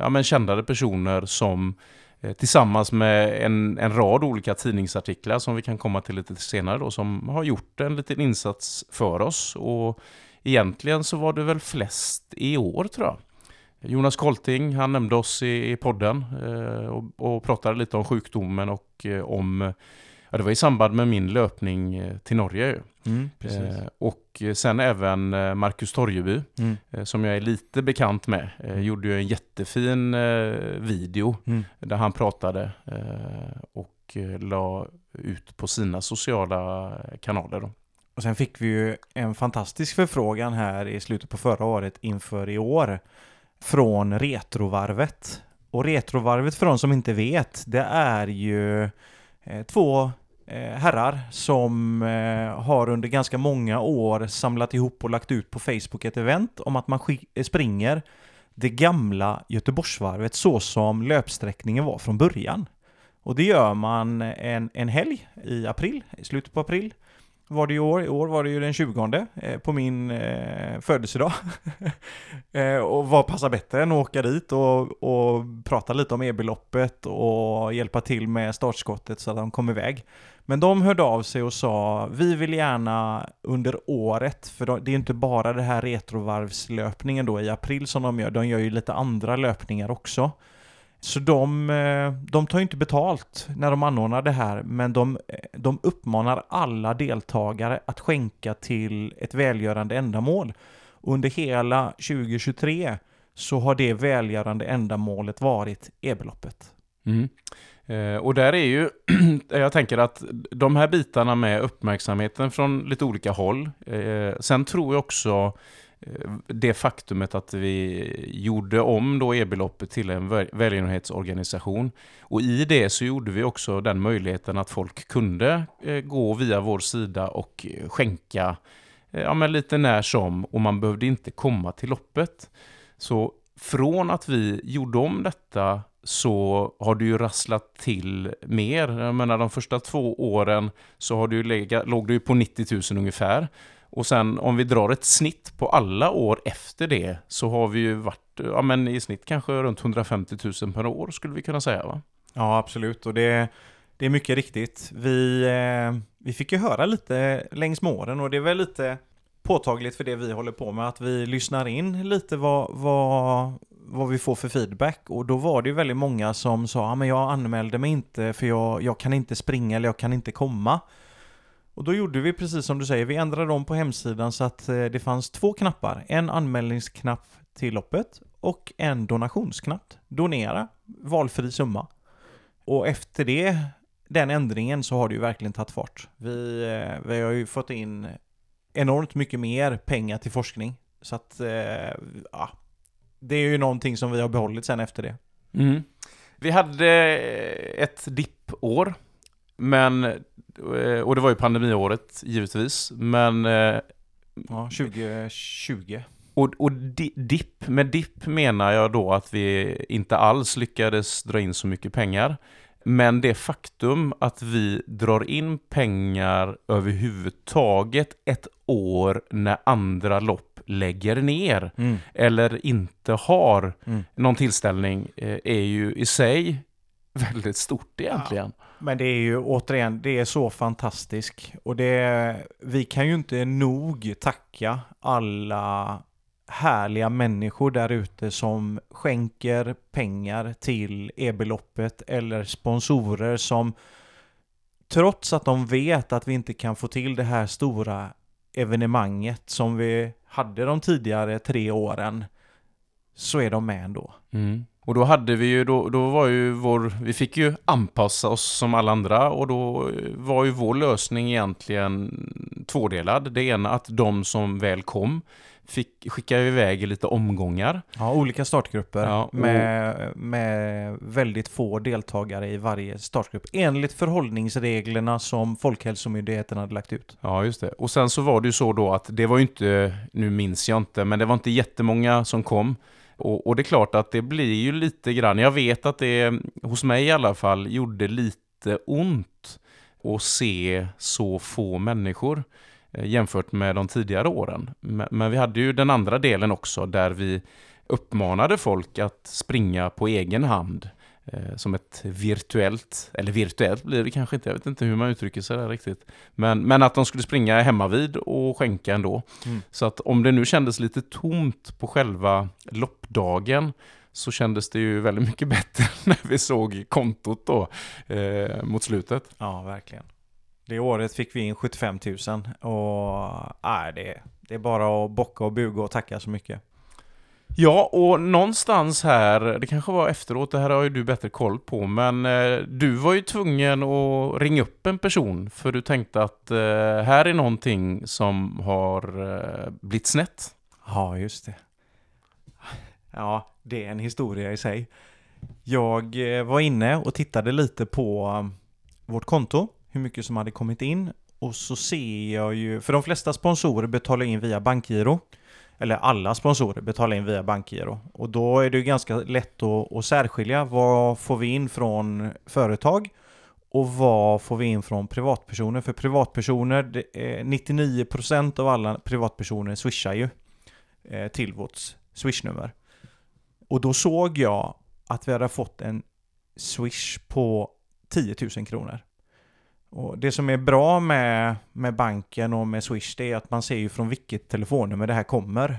ja, men kändare personer som eh, tillsammans med en, en rad olika tidningsartiklar som vi kan komma till lite senare då, som har gjort en liten insats för oss. Och egentligen så var det väl flest i år tror jag. Jonas Kolting, han nämnde oss i, i podden eh, och, och, pratade lite om sjukdomen och eh, om Ja, det var i samband med min löpning eh, till Norge. Mm, eh, och sen även Marcus Torjeby, mm. eh, som jag är lite bekant med, eh, gjorde ju en jättefin video mm. där han pratade och la ut på sina sociala kanaler. Då. Och sen fick vi ju en fantastisk förfrågan här i slutet på förra året inför i år från Retrovarvet. Och Retrovarvet för de som inte vet, det är ju eh, två eh, herrar som eh, har under ganska många år samlat ihop och lagt ut på Facebook ett event om att man eh, springer det gamla Göteborgsvarvet så som löpsträckningen var från början. Och det gör man en, en helg i april, i slutet på april var det i år. I år var det ju den 20 eh, på min eh, födelsedag. eh, och vad passar bättre än att åka dit och, och prata lite om e-beloppet och hjälpa till med startskottet så att de kom iväg. Men de hörde av sig och sa vi vill gärna under året, för det är inte bara det här retrovarvslöpningen då i april som de gör, de gör ju lite andra löpningar också. Så de, eh, de tar inte betalt när de anordnar det här, men de, eh, de uppmanar alla deltagare att skänka till ett välgörande ändamål. Under hela 2023 så har det välgörande ändamålet varit e-beloppet. Mm. Eh, och där är ju, jag tänker att de här bitarna med uppmärksamheten från lite olika håll. Eh, sen tror jag också det faktumet att vi gjorde om då e-beloppet till en välgörenhetsorganisation. Och i det så gjorde vi också den möjligheten att folk kunde eh, gå via vår sida och skänka eh, ja, men lite när som och man behövde inte komma till loppet. Så från att vi gjorde om detta så har det ju rasslat till mer. Jag menar de första två åren så har du ju legat, låg det ju på 90 000 ungefär. Och sen om vi drar ett snitt på alla år efter det så har vi ju varit ja, men i snitt kanske runt 150 000 per år skulle vi kunna säga va? Ja absolut och det det är mycket riktigt. Vi, eh, vi fick ju höra lite längs med åren och det är väl lite påtagligt för det vi håller på med att vi lyssnar in lite vad, vad, vad vi får för feedback och då var det ju väldigt många som sa att ah, jag anmälde mig inte för jag, jag kan inte springa eller jag kan inte komma. Och då gjorde vi precis som du säger, vi ändrade om på hemsidan så att eh, det fanns två knappar. En anmälningsknapp till loppet och en donationsknapp. Donera, valfri summa. Och efter det, den ändringen, så har det ju verkligen tagit fart. Vi, eh, vi har ju fått in enormt mycket mer pengar till forskning. Så att, eh, ja, det är ju någonting som vi har behållit sen efter det. Mm. Vi hade ett dippår, men, och det var ju pandemiåret givetvis, men... Eh, ja, 2020. Och, och dipp, med dipp menar jag då att vi inte alls lyckades dra in så mycket pengar. Men det faktum att vi drar in pengar överhuvudtaget ett år när andra lopp lägger ner mm. eller inte har mm. någon tillställning eh, är ju i sig väldigt stort egentligen. Ja, men det är ju återigen, det är så fantastiskt. Och det, vi kan ju inte nog tacka alla härliga människor där ute som skänker pengar till e-beloppet eller sponsorer som trots att de vet att vi inte kan få till det här stora evenemanget som vi hade de tidigare tre åren så är de med ändå. Mm. Och då hade vi ju, då, då var ju vår, vi fick ju anpassa oss som alla andra och då var ju vår lösning egentligen tvådelad. Det ena att de som väl kom fick skicka iväg lite omgångar. Ja, olika startgrupper ja, och... med, med väldigt få deltagare i varje startgrupp. Enligt förhållningsreglerna som Folkhälsomyndigheten hade lagt ut. Ja, just det. Och sen så var det ju så då att det var ju inte, nu minns jag inte, men det var inte jättemånga som kom. Och, och det är klart att det blir ju lite grann, jag vet att det hos mig i alla fall gjorde lite ont att se så få människor. Eh, jämfört med de tidigare åren. Men vi hade ju den andra delen också där vi uppmanade folk att springa på egen hand som ett virtuellt, eller virtuellt blir det kanske inte, jag vet inte hur man uttrycker sig där riktigt. Men, men att de skulle springa hemma vid och skänka ändå. Mm. Så att om det nu kändes lite tomt på själva loppdagen så kändes det ju väldigt mycket bättre när vi såg kontot då eh, mot slutet. Ja, verkligen. Det året fick vi in 75 000 och nej, det, det är bara att bocka och buga och tacka så mycket. Ja, och någonstans här, det kanske var efteråt, det här har ju du bättre koll på, men eh, du var ju tvungen att ringa upp en person för du tänkte att eh, här är någonting som har eh, blivit snett. Ja, just det. Ja, det är en historia i sig. Jag eh, var inne och tittade lite på eh, vårt konto hur mycket som hade kommit in. Och så ser jag ju, för de flesta sponsorer betalar in via bankgiro. Eller alla sponsorer betalar in via bankgiro. Och då är det ju ganska lätt att, att särskilja vad får vi in från företag och vad får vi in från privatpersoner? För privatpersoner, 99% eh, av alla privatpersoner swishar ju eh, till vårt swishnummer. Och då såg jag att vi hade fått en swish på 10 000 kronor. Och det som är bra med, med banken och med Swish det är att man ser ju från vilket telefonnummer det här kommer.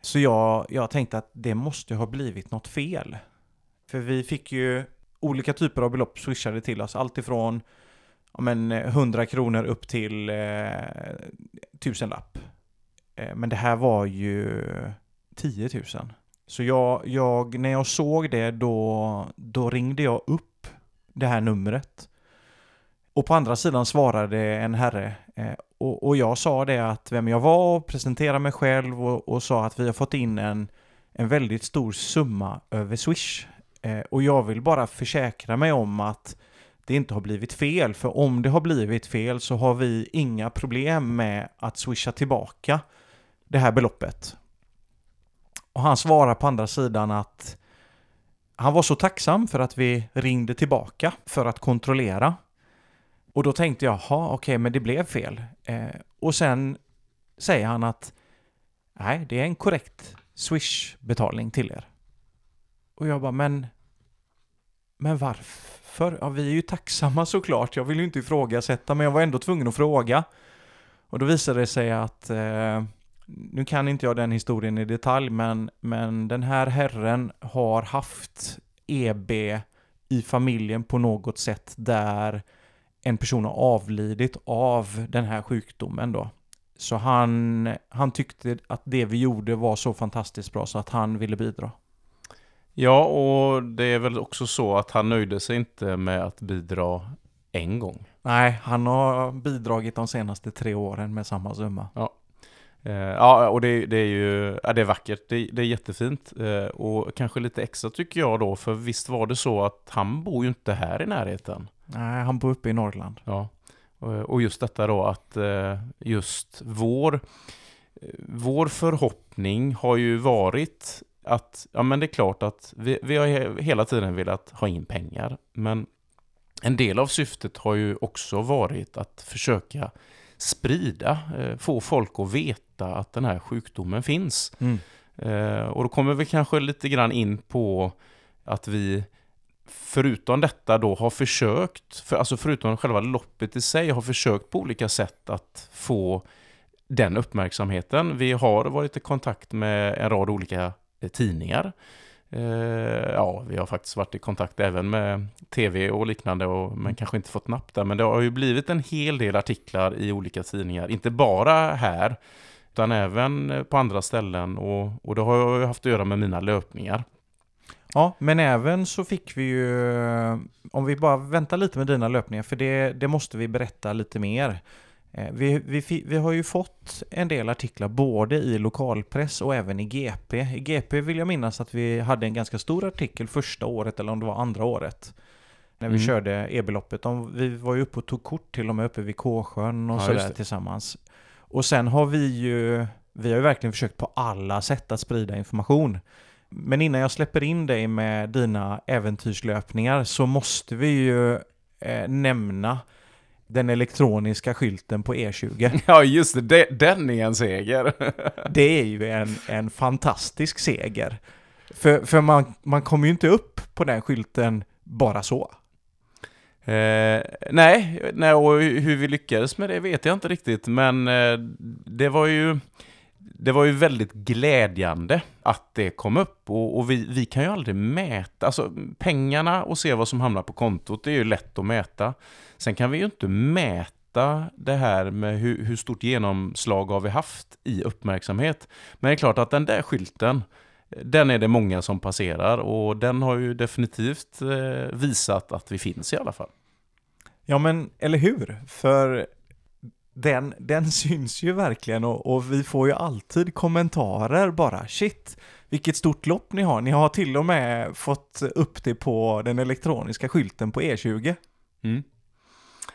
Så jag, jag tänkte att det måste ha blivit något fel. För vi fick ju olika typer av belopp swishade till oss. Alltifrån ja, men 100 kronor upp till eh, tusenlapp. Eh, men det här var ju 10 000. Så jag, jag, när jag såg det då, då ringde jag upp det här numret. Och på andra sidan svarade en herre eh, och, och, jag sa det att vem jag var och presenterade mig själv och, och sa att vi har fått in en, en väldigt stor summa över Swish. Eh, och jag vill bara försäkra mig om att det inte har blivit fel, för om det har blivit fel så har vi inga problem med att swisha tillbaka det här beloppet. Och han svarar på andra sidan att han var så tacksam för att vi ringde tillbaka för att kontrollera och då tänkte jag, ha okej, okay, men det blev fel. Eh, och sen säger han att nej, det är en korrekt Swish-betalning till er. Och jag bara, men men varför? Ja, vi är ju tacksamma såklart. Jag vill ju inte ifrågasätta, men jag var ändå tvungen att fråga. Och då visade det sig att, eh, nu kan inte jag den historien i detalj, men, men den här herren har haft EB i familjen på något sätt där en person har avlidit av den här sjukdomen då. Så han, han tyckte att det vi gjorde var så fantastiskt bra så att han ville bidra. Ja, och det är väl också så att han nöjde sig inte med att bidra en gång. Nej, han har bidragit de senaste tre åren med samma summa. Ja, eh, ja och det, det, är ju ja, det är vackert. Det, det är jättefint. Eh, och kanske lite extra tycker jag då, för visst var det så att han bor ju inte här i närheten. Nej, han bor uppe i Norrland. Ja, och just detta då att eh, just vår, vår förhoppning har ju varit att, ja men det är klart att vi, vi har hela tiden velat ha in pengar, men en del av syftet har ju också varit att försöka sprida, eh, få folk att veta att den här sjukdomen finns. Mm. Eh, och då kommer vi kanske lite grann in på att vi förutom detta då har försökt, för, alltså förutom själva loppet i sig, har försökt på olika sätt att få den uppmärksamheten. Vi har varit i kontakt med en rad olika eh, tidningar. Eh, ja, vi har faktiskt varit i kontakt även med tv och liknande, och, men kanske inte fått napp där. Men det har ju blivit en hel del artiklar i olika tidningar, inte bara här, utan även på andra ställen. Och, och det har ju haft att göra med mina löpningar. Ja, men även så fick vi ju, om vi bara väntar lite med dina löpningar, för det, det måste vi berätta lite mer. Eh, vi, vi, vi har ju fått en del artiklar både i lokalpress och även i GP. I GP vill jag minnas att vi hade en ganska stor artikel första året, eller om det var andra året. När vi mm. körde E-beloppet. Vi var ju uppe och tog kort till och med uppe vid K-sjön och ja, sådär tillsammans. Och sen har vi ju, vi har ju verkligen försökt på alla sätt att sprida information. Men innan jag släpper in dig med dina äventyrslöpningar så måste vi ju eh, nämna den elektroniska skylten på E20. Ja, just det. Den är en seger. det är ju en, en fantastisk seger. För, för man, man kommer ju inte upp på den skylten bara så. Eh, nej, nej, och hur vi lyckades med det vet jag inte riktigt, men eh, det var ju det var ju väldigt glädjande att det kom upp och, och, vi, vi kan ju aldrig mäta, alltså pengarna och se vad som hamnar på kontot, det är ju lätt att mäta. Sen kan vi ju inte mäta det här med hur, hur stort genomslag har vi haft i uppmärksamhet. Men det är klart att den där skylten, den är det många som passerar och den har ju definitivt eh, visat att vi finns i alla fall. Ja men, eller hur? För den, den syns ju verkligen och, och, vi får ju alltid kommentarer bara. Shit, vilket stort lopp ni har. Ni har till och med fått upp det på den elektroniska skylten på E20. Mm.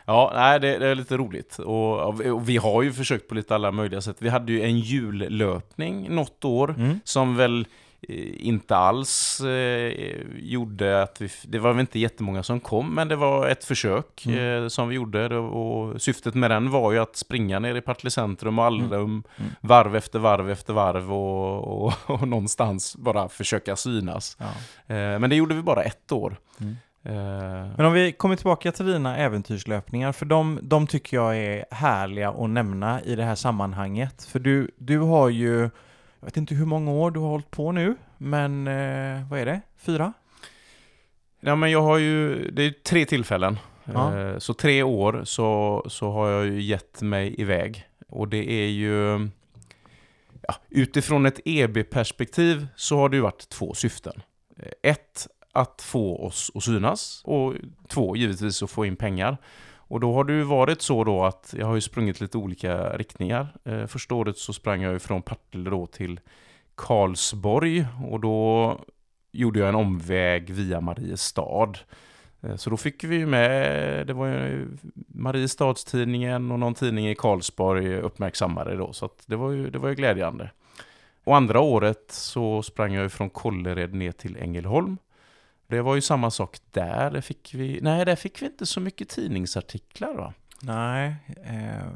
Ja, nej, det, det, är lite roligt. Och, och, vi har ju försökt på lite alla möjliga sätt. Vi hade ju en jullöpning något år mm. som väl inte alls eh, gjorde att vi... Det var väl inte jättemånga som kom, men det var ett försök mm. eh, som vi gjorde. Och syftet med den var ju att springa ner i Partille centrum och Allrum mm. mm. varv efter varv efter varv och, och, och någonstans bara försöka synas. Ja. Eh, men det gjorde vi bara ett år. Mm. Eh, men om vi kommer tillbaka till dina äventyrslöpningar, för de, de tycker jag är härliga att nämna i det här sammanhanget. För du, du har ju jag vet inte hur många år du har hållit på nu, men eh, vad är det? Fyra? Ja, men jag har ju, det är tre tillfällen. Ja. Eh, så tre år så, så har jag ju gett mig iväg. Och det är ju... Ja, utifrån ett EB-perspektiv så har det ju varit två syften. Eh, ett, att få oss att synas och två, givetvis att få in pengar. Och då har det ju varit så då att jag har ju sprungit lite olika riktningar. Eh, första året så sprang jag ju från Partille då till Karlsborg och då gjorde jag en omväg via Mariestad. Eh, så då fick vi ju med, det var ju Mariestadstidningen och någon tidning i Karlsborg uppmärksammade då, så det var ju, det var ju glädjande. Och andra året så sprang jag ju från Kållered ner till Ängelholm. Det var ju samma sak där. där fick vi, nej, där fick vi inte så mycket tidningsartiklar va? Nej. Eh...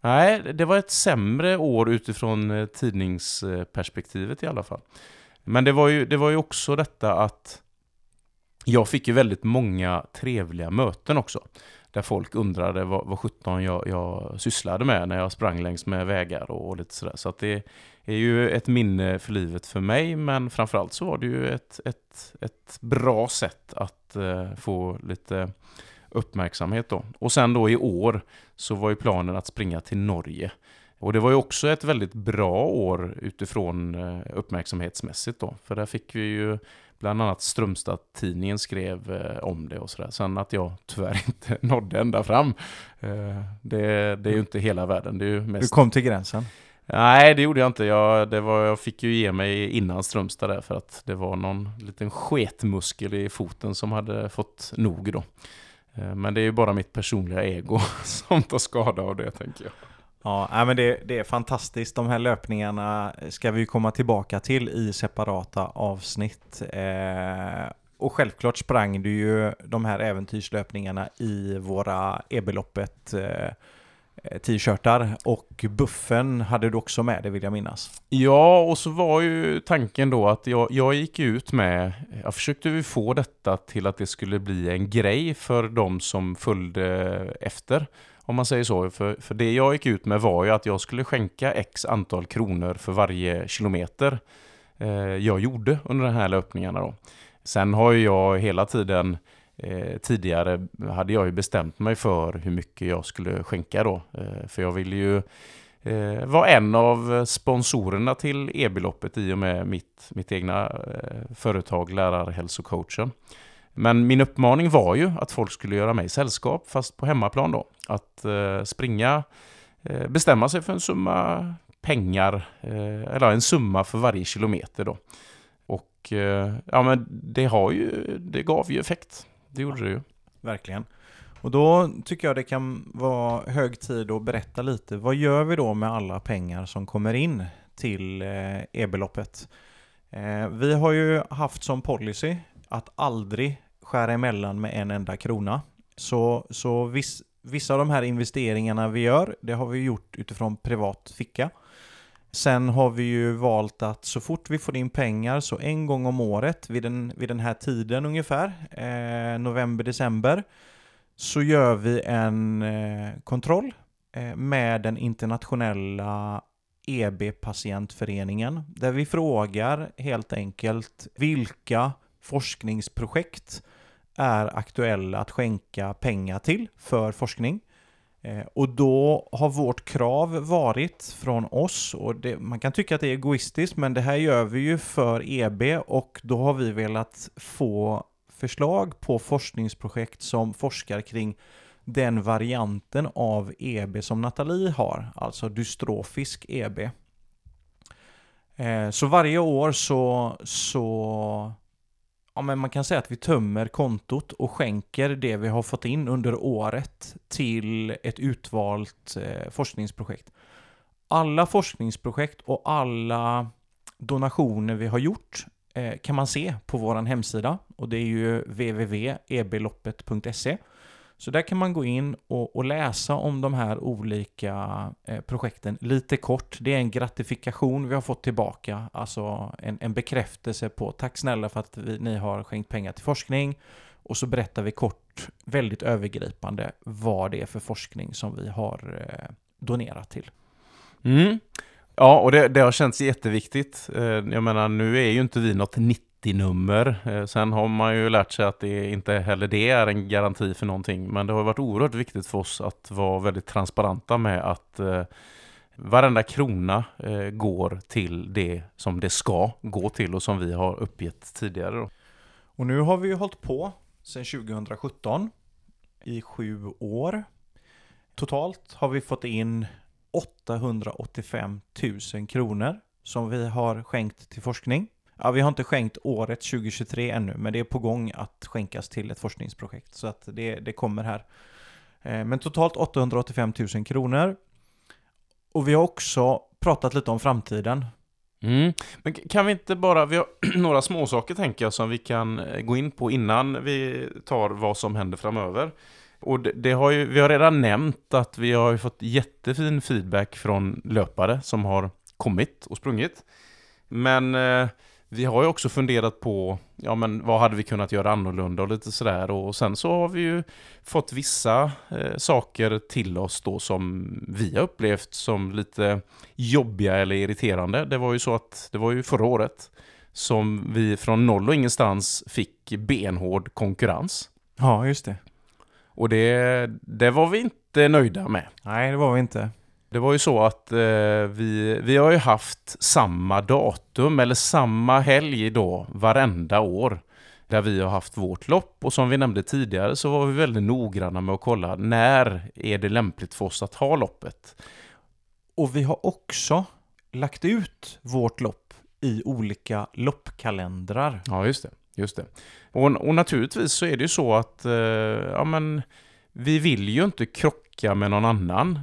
Nej, det var ett sämre år utifrån eh, tidningsperspektivet i alla fall. Men det var ju, det var ju också detta att jag fick ju väldigt många trevliga möten också. Där folk undrade vad, vad 17 jag, jag sysslade med när jag sprang längs med vägar och, och lite sådär. Så att det är ju ett minne för livet för mig, men framförallt så var det ju ett, ett, ett bra sätt att eh, få lite uppmärksamhet då. Och sen då i år så var ju planen att springa till Norge. Och det var ju också ett väldigt bra år utifrån eh, uppmärksamhetsmässigt då. För där fick vi ju bland annat Strömstad-tidningen skrev eh, om det och sådär. Sen att jag tyvärr inte nådde ända fram. Eh, det, det är ju inte hela världen. Det är ju mest... Du kom till gränsen? Nej, det gjorde jag inte. Jag, det var, jag fick ju ge mig innan Strömstad där för att det var någon liten sketmuskel i foten som hade fått nog då. Eh, men det är ju bara mitt personliga ego som tar skada av det, tänker jag. Ja, men det, det, är fantastiskt. De här löpningarna ska vi komma tillbaka till i separata avsnitt. Eh, och självklart sprang du ju de här äventyrslöpningarna i våra e-beloppet eh, Eh, t-shirtar och buffen hade du också med det vill jag minnas. Ja, och så var ju tanken då att jag, jag gick ut med, jag försökte ju få detta till att det skulle bli en grej för de som följde efter. Om man säger så. För, för det jag gick ut med var ju att jag skulle skänka x antal kronor för varje kilometer eh, jag gjorde under de här löpningarna. Då. Sen har ju jag hela tiden eh, tidigare hade jag ju bestämt mig för hur mycket jag skulle skänka då. Eh, för jag ville ju eh, vara en av sponsorerna till e-beloppet i och med mitt, mitt egna eh, företag Lärarhälsocoachen. Men min uppmaning var ju att folk skulle göra mig sällskap, fast på hemmaplan då. Att eh, springa, eh, bestämma sig för en summa pengar, eh, eller en summa för varje kilometer då. Och eh, ja, men det har ju, det gav ju effekt. Det gjorde det ju. Verkligen. Och då tycker jag det kan vara hög tid att berätta lite. Vad gör vi då med alla pengar som kommer in till eh, e e-beloppet? Eh, vi har ju haft som policy att aldrig skära emellan med en enda krona. Så, så viss, vissa av de här investeringarna vi gör, det har vi gjort utifrån privat ficka. Sen har vi ju valt att så fort vi får in pengar, så en gång om året vid den, vid den här tiden ungefär, eh, november, december, så gör vi en eh, kontroll eh, med den internationella EB-patientföreningen, där vi frågar helt enkelt vilka forskningsprojekt är aktuella att skänka pengar till för forskning. Eh, och då har vårt krav varit från oss, och det, man kan tycka att det är egoistiskt, men det här gör vi ju för EB och då har vi velat få förslag på forskningsprojekt som forskar kring den varianten av EB som Nathalie har, alltså dystrofisk EB. Eh, så varje år så, så ja, men man kan säga att vi tömmer kontot och skänker det vi har fått in under året till ett utvalt eh, forskningsprojekt. Alla forskningsprojekt och alla donationer vi har gjort eh, kan man se på vår hemsida och det är ju www.ebeloppet.se. Så där kan man gå in och, och läsa om de här olika eh, projekten lite kort. Det är en gratifikation vi har fått tillbaka, alltså en, en bekräftelse på tack snälla för att vi, ni har skänkt pengar till forskning. Och så berättar vi kort, väldigt övergripande, vad det är för forskning som vi har eh, donerat till. Mm. Ja, och det, det har känts jätteviktigt. Eh, jag menar, nu är ju inte vi något 90 90-nummer. Eh, sen har man ju lärt sig att det inte heller det är en garanti för någonting. Men det har varit oerhört viktigt för oss att vara väldigt transparenta med att eh, varenda krona eh, går till det som det ska gå till och som vi har uppgett tidigare. Då. Och nu har vi ju hållit på sedan 2017 i sju år. Totalt har vi fått in 885 000 kronor som vi har skänkt till forskning. Ja, vi har inte skänkt året 2023 ännu, men det är på gång att skänkas till ett forskningsprojekt. Så att det, det kommer här. Eh, men totalt 885 000 kronor. Och vi har också pratat lite om framtiden. Mm. Men kan vi inte bara, vi har några småsaker tänker jag som vi kan eh, gå in på innan vi tar vad som händer framöver. Och det, det har ju, vi har redan nämnt att vi har fått jättefin feedback från löpare som har kommit och sprungit. Men eh, vi har ju också funderat på, ja men vad hade vi kunnat göra annorlunda och lite sådär. Och sen så har vi ju fått vissa eh, saker till oss då som vi har upplevt som lite jobbiga eller irriterande. Det var ju så att det var ju förra året som vi från noll och ingenstans fick benhård konkurrens. Ja, just det. Och det, det var vi inte nöjda med. Nej, det var vi inte. Det var ju så att eh, vi, vi har ju haft samma datum eller samma helg då varenda år där vi har haft vårt lopp och som vi nämnde tidigare så var vi väldigt noggranna med att kolla när är det lämpligt för oss att ha loppet. Och vi har också lagt ut vårt lopp i olika loppkalendrar. Ja, just det. Just det. Och, och naturligtvis så är det ju så att eh, ja, men, vi vill ju inte krocka med någon annan.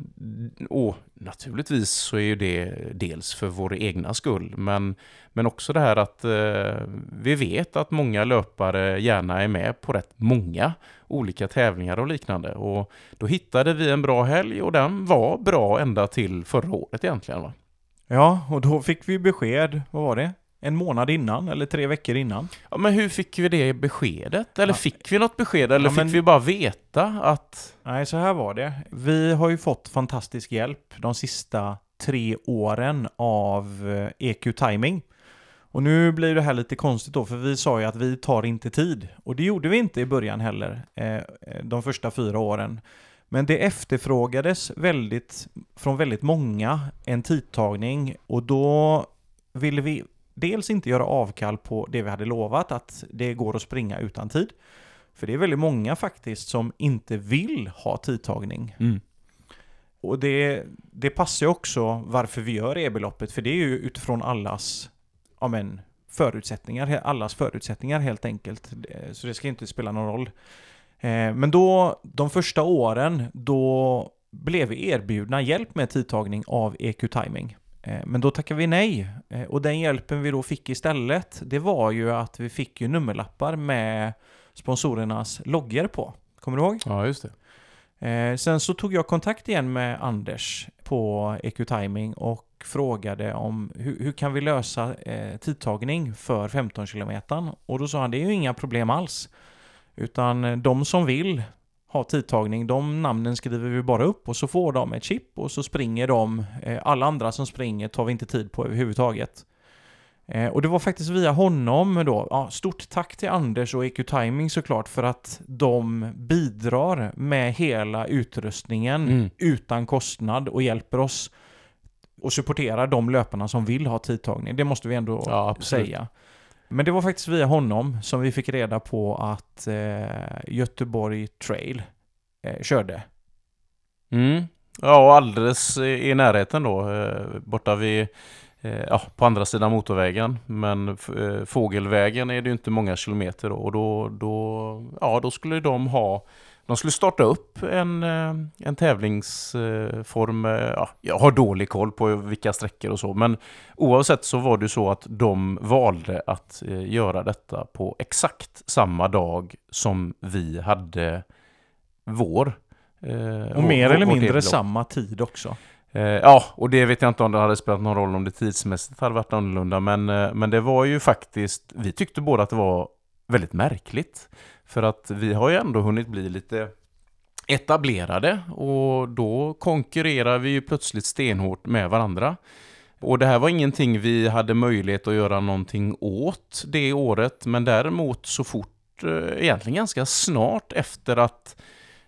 Och naturligtvis så är ju det dels för vår egna skull, men, men också det här att eh, vi vet att många löpare gärna är med på rätt många olika tävlingar och liknande. Och då hittade vi en bra helg och den var bra ända till förra året egentligen. Va? Ja, och då fick vi besked, vad var det? En månad innan, eller tre veckor innan. Ja, men hur fick vi det beskedet? Eller Ja. fick vi något besked? Eller Ja, men- fick vi bara veta att... Nej, så här var det. Vi har ju fått fantastisk hjälp de sista tre åren av eh, EQ Timing. Och nu blir det här lite konstigt då, för vi sa ju att vi tar inte tid. Och det gjorde vi inte i början heller, eh, eh, de första fyra åren. Men det efterfrågades väldigt, från väldigt många en tidtagning och då ville vi dels inte göra avkall på det vi hade lovat, att det går att springa utan tid. För det är väldigt många faktiskt som inte vill ha tidtagning. Och det, det passar också varför vi gör e-beloppet, för det är ju utifrån allas ja men, förutsättningar, allas förutsättningar helt enkelt. Så det ska inte spela någon roll. Eh, Men då, de första åren, då blev vi erbjudna hjälp med tidtagning av EQ Timing. Eh, Men då tackade vi nej. Eh, Och den hjälpen vi då fick istället, det var ju att vi fick ju nummerlappar med sponsorernas loggor på. Kommer du ihåg? Ja, just det. Eh, sen så tog jag kontakt igen med Anders på EQ Timing och frågade om hur, hur kan vi lösa tidtagning för 15 km? Och då sa han det är ju inga problem alls. Utan de som vill ha tidtagning, de namnen skriver vi bara upp och så får de ett chip och så springer de. Eh, alla andra som springer tar vi inte tid på överhuvudtaget. Eh, och det var faktiskt via honom då. Ja, stort tack till Anders och EQ Timing såklart för att de bidrar med hela utrustningen Mm. utan kostnad och hjälper oss och supporterar de löparna som vill ha tidtagning. Det måste vi ändå Ja, säga. Men det var faktiskt via honom som vi fick reda på att eh, Göteborg Trail eh, körde. Mm. Ja, och alldeles i närheten då, eh, borta vid, eh, ja, på andra sidan motorvägen. Men eh, Fågelvägen är det ju inte många kilometer då, och då, då, ja, då skulle de ha de skulle starta upp en, eh, en tävlingsform. eh, Ja, jag har dålig koll på vilka sträckor och så, men oavsett så var det så att de valde att eh, göra detta på exakt samma dag som vi hade vår. Och mer vår- eller mindre samma tid också. Ja, och det vet jag inte om det hade spelat någon roll om det tidsmässigt hade varit annorlunda, men, men det var ju faktiskt, vi tyckte båda att det var väldigt märkligt. För att vi har ju ändå hunnit bli lite etablerade och då konkurrerar vi ju plötsligt stenhårt med varandra. Och det här var ingenting vi hade möjlighet att göra någonting åt det året, men däremot så fort, eh, egentligen ganska snart efter att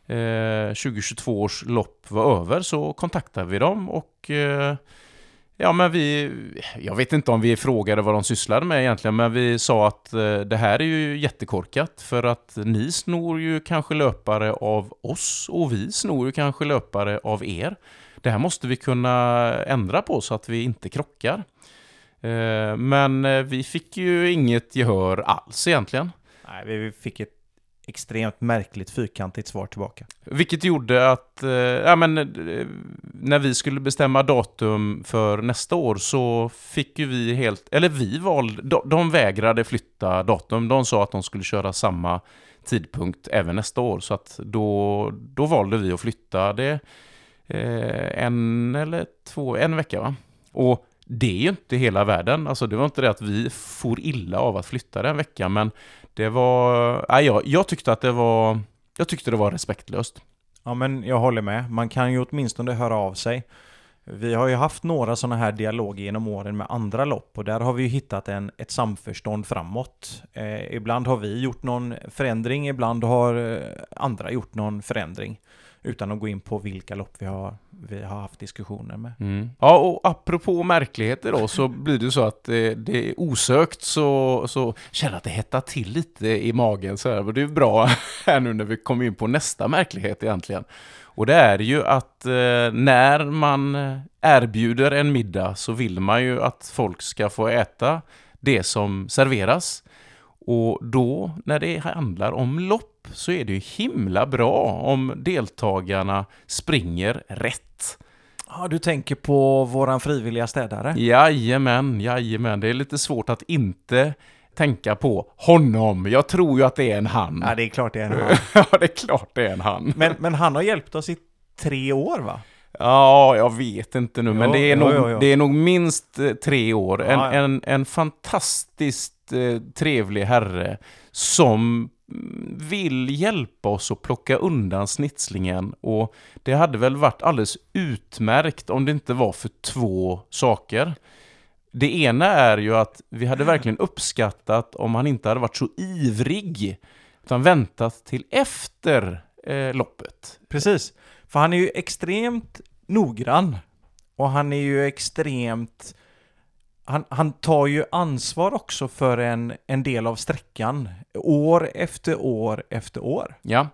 eh, 2022 års lopp var över så kontaktade vi dem och eh, ja men vi, jag vet inte om vi frågade vad de sysslade med egentligen, men vi sa att eh, det här är ju jättekorkat för att ni snor ju kanske löpare av oss och vi snor ju kanske löpare av er. Det här måste vi kunna ändra på så att vi inte krockar. Eh, Men eh, vi fick ju inget gehör alls egentligen. Nej, vi fick ett extremt märkligt fyrkantigt svar tillbaka. Vilket gjorde att, eh, ja men, eh, när vi skulle bestämma datum för nästa år så fick ju vi helt, eller vi valde, de, de vägrade flytta datum. De sa att de skulle köra samma tidpunkt även nästa år. Så att då, då valde vi att flytta det eh, en eller två, en vecka va? Och det är ju inte hela världen. Alltså det var inte det att vi for illa av att flytta den veckan, men det var... Nej, jag, jag tyckte att det var... Jag tyckte det var respektlöst. Ja men jag håller med. Man kan ju åtminstone höra av sig. Vi har ju haft några sådana här dialoger genom åren med andra lopp och där har vi ju hittat en, ett samförstånd framåt. Eh, ibland har vi gjort någon förändring, ibland har eh, andra gjort någon förändring. Utan att gå in på vilka lopp vi har, vi har haft diskussioner med. Mm. Ja, och apropå märkligheter då, så blir det så att det, det är osökt så, så känner jag att det hettar till lite i magen. Så här. Och det är bra här nu när vi kommer in på nästa märklighet egentligen. Och det är ju att eh, när man erbjuder en middag så vill man ju att folk ska få äta det som serveras. Och då, när det handlar om lopp, så är det ju himla bra om deltagarna springer rätt. Ja, du tänker på våran frivilliga städare? Jajamän, jajamän. Det är lite svårt att inte tänka på honom. Jag tror ju att det är en han. Ja, det är klart det är en han. ja, det är klart det är en han. Men, men han har hjälpt oss i tre år va? Ja, jag vet inte nu, men det är, jo, nog, jo. det är nog minst eh, tre år. En, Ja, ja. en, en fantastiskt eh, trevlig herre som mm, vill hjälpa oss att plocka undan snitslingen och det hade väl varit alldeles utmärkt om det inte var för två saker. Det ena är ju att vi hade verkligen uppskattat om han inte hade varit så ivrig utan väntat till efter eh, loppet. Precis. För han är ju extremt noggrann. Och han är ju extremt... Han, han tar ju ansvar också för en, en del av sträckan. År efter år efter år. Ja.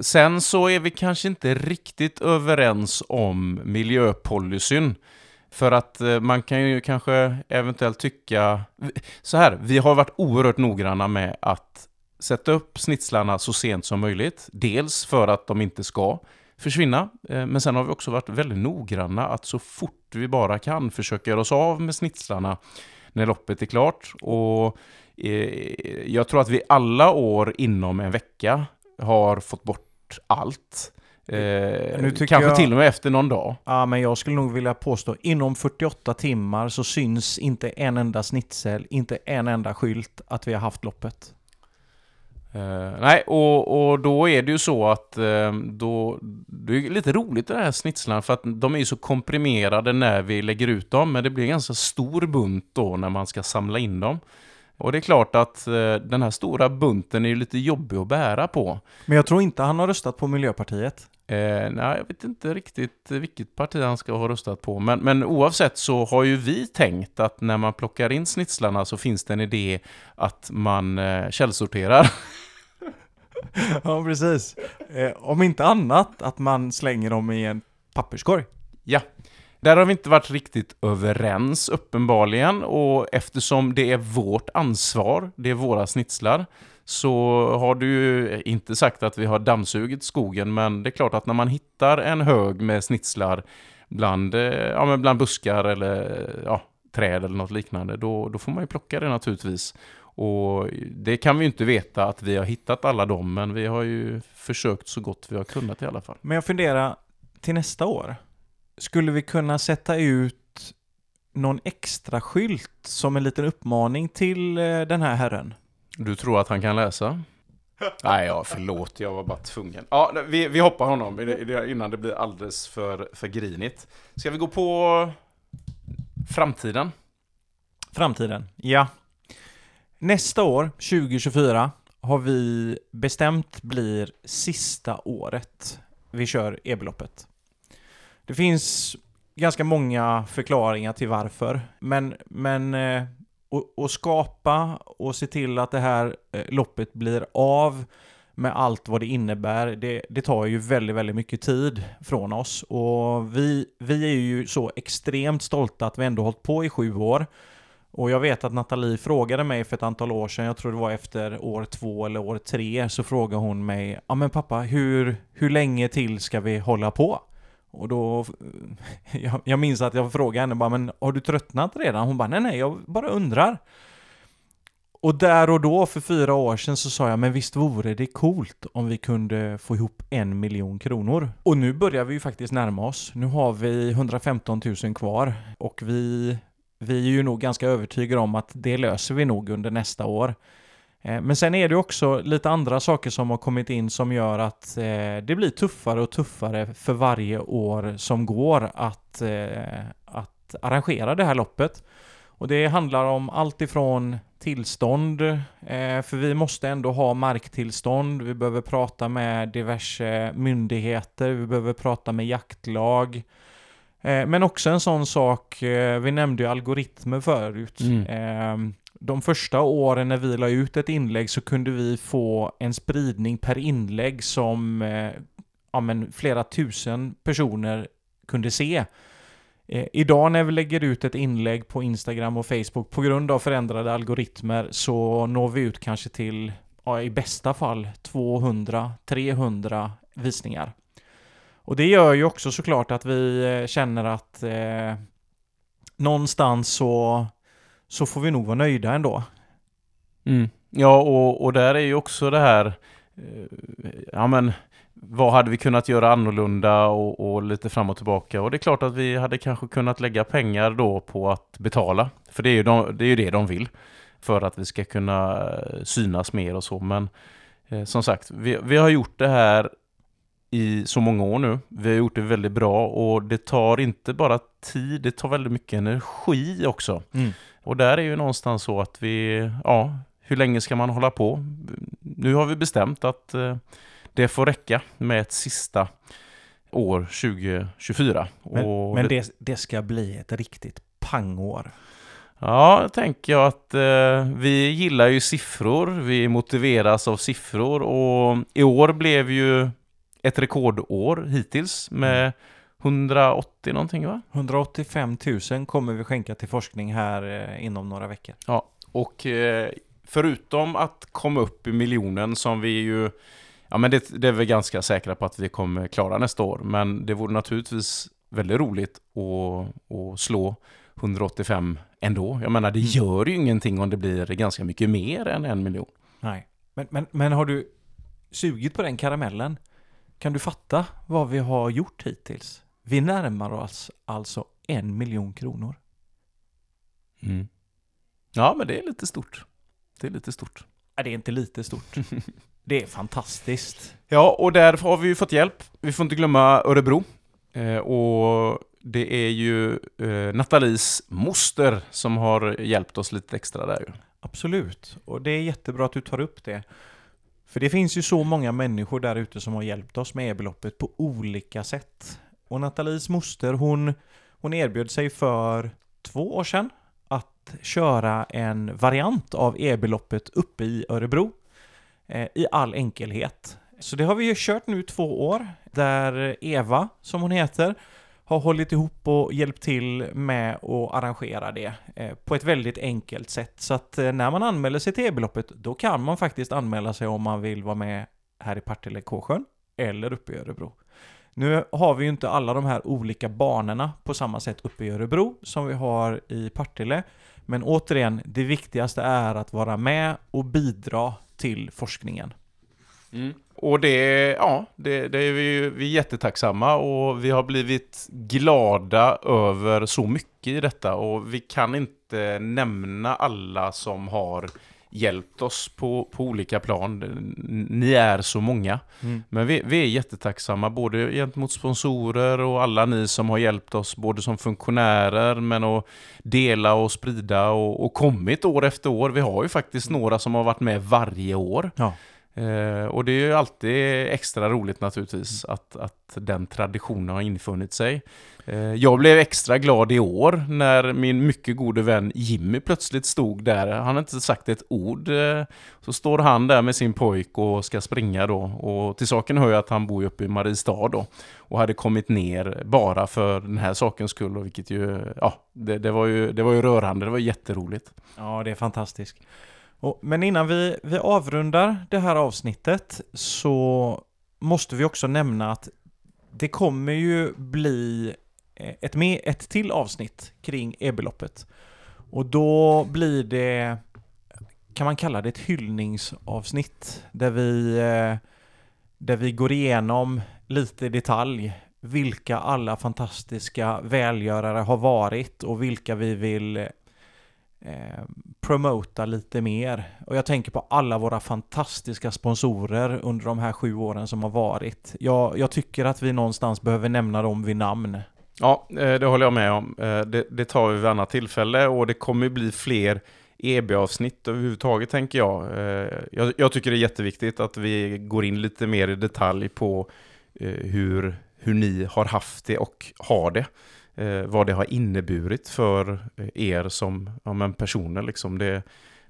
Sen så är vi kanske inte riktigt överens om miljöpolicyn. För att eh, man kan ju kanske eventuellt tycka... Så här, vi har varit oerhört noggranna med att sätta upp snitslarna så sent som möjligt. Dels för att de inte ska försvinna, eh, men sen har vi också varit väldigt noggranna att så fort vi bara kan försöka göra oss av med snitslarna när loppet är klart. Och eh, jag tror att vi alla år inom en vecka har fått bort allt. Eh, kanske jag- till och med efter någon dag. Ja, men jag skulle nog vilja påstå inom 48 timmar så syns inte en enda snitsel, inte en enda skylt att vi har haft loppet. Eh, nej, och, och då är det ju så att eh, då, det är lite roligt det här snitslarna för att de är ju så komprimerade när vi lägger ut dem, men det blir en ganska stor bunt då när man ska samla in dem. Och det är klart att eh, den här stora bunten är ju lite jobbig att bära på. Men jag tror inte han har röstat på Miljöpartiet. Eh, nej, jag vet inte riktigt vilket parti han ska ha röstat på. Men, men oavsett så har ju vi tänkt att när man plockar in snitslarna så finns det en idé att man eh, källsorterar. ja, precis. Eh, om inte annat att man slänger dem i en papperskorg. Ja, där har vi inte varit riktigt överens uppenbarligen och eftersom det är vårt ansvar, det är våra snitslar, så har du ju eh, inte sagt att vi har dammsugit skogen, men det är klart att när man hittar en hög med snitslar bland, eh, ja, men bland buskar eller eh, ja, träd eller något liknande, då, då får man ju plocka det naturligtvis. Och det kan vi ju inte veta att vi har hittat alla dem, men vi har ju försökt så gott vi har kunnat i alla fall. Men jag funderar, till nästa år, skulle vi kunna sätta ut någon extra skylt som en liten uppmaning till den här herren? Du tror att han kan läsa? Nej, ja, förlåt. Jag var bara tvungen. Ja, vi, vi hoppar honom innan det blir alldeles för, för grinigt. Ska vi gå på framtiden? Framtiden, ja. Nästa år, 2024, har vi bestämt blir sista året vi kör e-beloppet. Det finns ganska många förklaringar till varför, men, men och, att- skapa och se till att det här eh, loppet blir av med allt vad det innebär, det, det tar ju väldigt, väldigt mycket tid från oss. Och vi, vi är ju så extremt stolta att vi ändå hållit på i sju år. Och jag vet att Nathalie frågade mig för ett antal år sedan, jag tror det var efter år två eller år tre, så frågade hon mig Ja men pappa, hur, hur länge till ska vi hålla på? Och då, jag, jag minns att jag frågade henne bara, men har du tröttnat redan? Hon bara, nej nej, jag bara undrar. Och där och då, för fyra år sedan, så sa jag, men visst vore det coolt om vi kunde få ihop en miljon kronor. Och nu börjar vi ju faktiskt närma oss. Nu har vi 115 000 kvar och vi vi är ju nog ganska övertygade om att det löser vi nog under nästa år. Eh, men sen är det också lite andra saker som har kommit in som gör att eh, det blir tuffare och tuffare för varje år som går att, eh, att arrangera det här loppet. Och det handlar om allt ifrån tillstånd, för vi måste ändå ha marktillstånd, vi behöver prata med diverse myndigheter, vi behöver prata med jaktlag, men också en sån sak, vi nämnde ju algoritmer förut. Mm. De första åren när vi la ut ett inlägg så kunde vi få en spridning per inlägg som eh, ja, men flera tusen personer kunde se. Eh, idag när vi lägger ut ett inlägg på Instagram och Facebook på grund av förändrade algoritmer så når vi ut kanske till, ja, i bästa fall 200-300 visningar. Och det gör ju också såklart att vi eh, känner att eh, någonstans så så får vi nog vara nöjda ändå. Mm. Ja, och, och där är ju också det här, eh, ja men, vad hade vi kunnat göra annorlunda och, och, lite fram och tillbaka. Och det är klart att vi hade kanske kunnat lägga pengar då på att betala. För det är ju, de, det, är ju det de vill. För att vi ska kunna eh, synas mer och så. Men eh, som sagt, vi, vi har gjort det här i så många år nu. Vi har gjort det väldigt bra och det tar inte bara tid, det tar väldigt mycket energi också. Mm. Och där är ju någonstans så att vi, ja, hur länge ska man hålla på? Nu har vi bestämt att eh, det får räcka med ett sista år 2024. Men, men det, det ska bli ett riktigt pangår. Ja, tänker jag att eh, vi gillar ju siffror, vi motiveras av siffror och i år blev ju ett rekordår hittills med 180 någonting va? 185 000 kommer vi skänka till forskning här eh, inom några veckor. Ja, och eh, förutom att komma upp i miljonen som vi ju Ja men det, det är vi ganska säkra på att vi kommer klara nästa år. Men det vore naturligtvis väldigt roligt att, att slå 185 ändå. Jag menar det mm. gör ju ingenting om det blir ganska mycket mer än en miljon. Nej, men, men, men har du sugit på den karamellen? Kan du fatta vad vi har gjort hittills? Vi närmar oss alltså en miljon kronor. Mm. Ja, men det är lite stort. Det är lite stort. Ja, det är inte lite stort. det är fantastiskt. Ja, och där har vi ju fått hjälp. Vi får inte glömma Örebro. Eh, och det är ju eh, Nathalies moster som har hjälpt oss lite extra där ju. Absolut, och det är jättebra att du tar upp det. För det finns ju så många människor där ute som har hjälpt oss med e-beloppet på olika sätt. Och Nathalies moster hon, hon erbjöd sig för två år sedan att köra en variant av e-beloppet uppe i Örebro eh, i all enkelhet. Så det har vi ju kört nu två år där Eva, som hon heter, har hållit ihop och hjälpt till med att arrangera det eh, på ett väldigt enkelt sätt. Så att eh, när man anmäler sig till e-beloppet, då kan man faktiskt anmäla sig om man vill vara med här i Partille Kåsjön eller uppe i Örebro. Nu har vi ju inte alla de här olika banorna på samma sätt uppe i Örebro som vi har i Partille. Men återigen, det viktigaste är att vara med och bidra till forskningen. Mm. Och det, ja, det, det är vi, vi är jättetacksamma och vi har blivit glada över så mycket i detta och vi kan inte nämna alla som har hjälpt oss på, på olika plan. Ni är så många. Mm. Men vi, vi är jättetacksamma både gentemot sponsorer och alla ni som har hjälpt oss både som funktionärer men att dela och sprida och, och kommit år efter år. Vi har ju faktiskt mm. några som har varit med varje år. Ja. Eh, och det är ju alltid extra roligt naturligtvis mm. att, att den traditionen har infunnit sig. Eh, jag blev extra glad i år när min mycket gode vän Jimmy plötsligt stod där. Han har inte sagt ett ord. Eh, så står han där med sin pojk och ska springa då. Och till saken hör jag att han bor uppe i Mariestad då. Och hade kommit ner bara för den här sakens skull. Och vilket ju, ja, det, det, var ju, det var ju rörande. Det var jätteroligt. Ja, det är fantastiskt. Och, men innan vi, vi avrundar det här avsnittet så måste vi också nämna att det kommer ju bli eh, ett, med, ett till avsnitt kring e-beloppet. Och då blir det, kan man kalla det ett hyllningsavsnitt, där vi, eh, där vi går igenom lite i detalj vilka alla fantastiska välgörare har varit och vilka vi vill eh, promota lite mer. Och jag tänker på alla våra fantastiska sponsorer under de här sju åren som har varit. Jag, jag tycker att vi någonstans behöver nämna dem vid namn. Ja, eh, det håller jag med om. Eh, det, det tar vi vid annat tillfälle och det kommer bli fler EB-avsnitt överhuvudtaget tänker jag. Eh, jag. Jag tycker det är jätteviktigt att vi går in lite mer i detalj på hur, hur ni har haft det och har det. Vad det har inneburit för er som ja, men personer. Liksom. Det,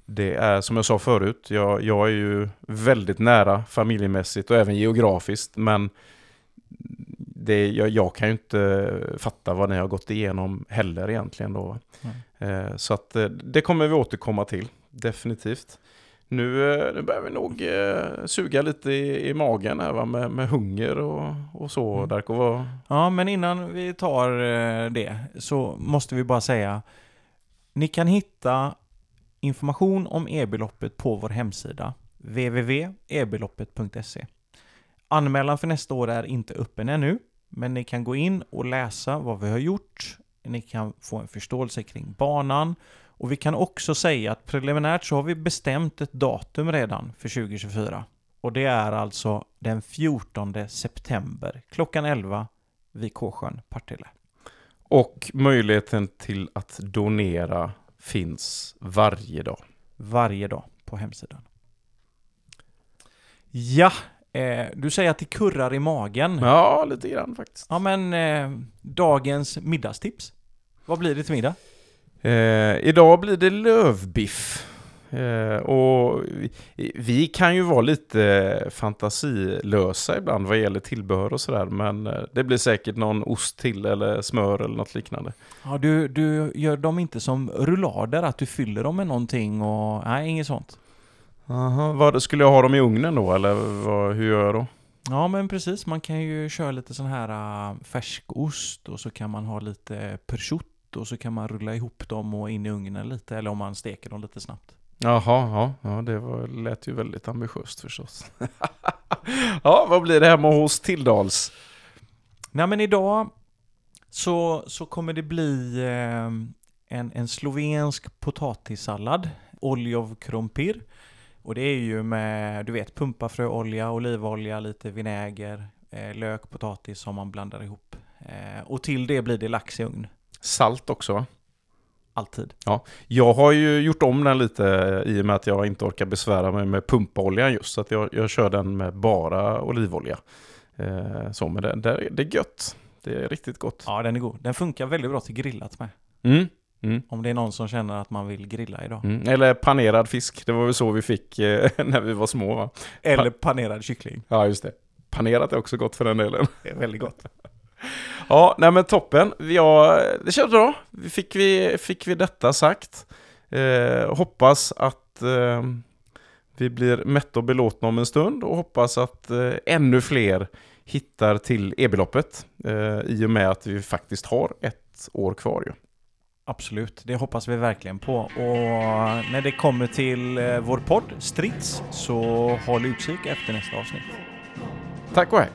det är som jag sa förut, jag, jag är ju väldigt nära familjemässigt och även geografiskt. Men det, jag, jag, kan ju inte fatta vad ni har gått igenom heller egentligen då. Mm. så att eh, det kommer vi återkomma till, definitivt. Nu, eh, nu börjar vi nog eh, suga lite i, i magen här va? Med, med hunger och, och så, mm. Darko. Vad... Ja, men innan vi tar det så måste vi bara säga ni kan hitta information om e-beloppet på vår hemsida www.ebeloppet.se Anmälan för nästa år är inte öppen ännu, men ni kan gå in och läsa vad vi har gjort. Ni kan få en förståelse kring banan. Och vi kan också säga att preliminärt så har vi bestämt ett datum redan för 2024. Och det är alltså den 14 september klockan 11 vid Kåsjön, Partille. Och möjligheten till att donera finns varje dag. Varje dag på hemsidan. Ja, Eh, du säger att det kurrar i magen. Ja, lite grann faktiskt. Ja, men eh, dagens middagstips. Vad blir det till middag? Eh, idag blir det lövbiff. Eh, och vi, vi, kan ju vara lite fantasilösa ibland vad gäller tillbehör och sådär. Men eh, det blir säkert någon ost till eller smör eller något liknande. Ja, du, du gör dem inte som rullader, att du fyller dem med någonting och... Nej, inget sånt. Aha, vad, skulle jag ha dem i ugnen då eller vad, hur gör jag då? Ja men precis, man kan ju köra lite sån här uh, färskost och så kan man ha lite prosciutto och så kan man rulla ihop dem och in i ugnen lite eller om man steker dem lite snabbt. Jaha, ja, ja det var, lät ju väldigt ambitiöst förstås. ja, vad blir det hemma hos Tilldals? Nej men idag så, så kommer det bli eh, en, en slovensk potatissallad, Oljov krompir. Och det är ju med, du vet, pumpafröolja, olivolja, lite vinäger, eh, lök, potatis som man blandar ihop. Eh, och till det blir det lax i ugn. Salt också? Alltid. Ja, jag har ju gjort om den lite i och med att jag inte orkar besvära mig med pumpolja just. Så att jag, jag kör den med bara olivolja. Eh, så, men det, det, det är gött. Det är riktigt gott. Ja, den är god. Den funkar väldigt bra till grillat med. Mm. Mm. Om det är någon som känner att man vill grilla idag. Mm. Eller panerad fisk, det var väl så vi fick eh, när vi var små va? Eller panerad kyckling. Ja, just det. Panerat är också gott för den delen. Det är väldigt gott. ja, nej men toppen. Ja, det känns bra. Fick vi, fick vi detta sagt. Eh, hoppas att eh, vi blir mätta och belåtna om en stund och hoppas att eh, ännu fler hittar till e-beloppet eh, i och med att vi faktiskt har ett år kvar ju. Absolut, det hoppas vi verkligen på. Och när det kommer till eh, vår podd Strids så håll utkik efter nästa avsnitt. Tack och hej!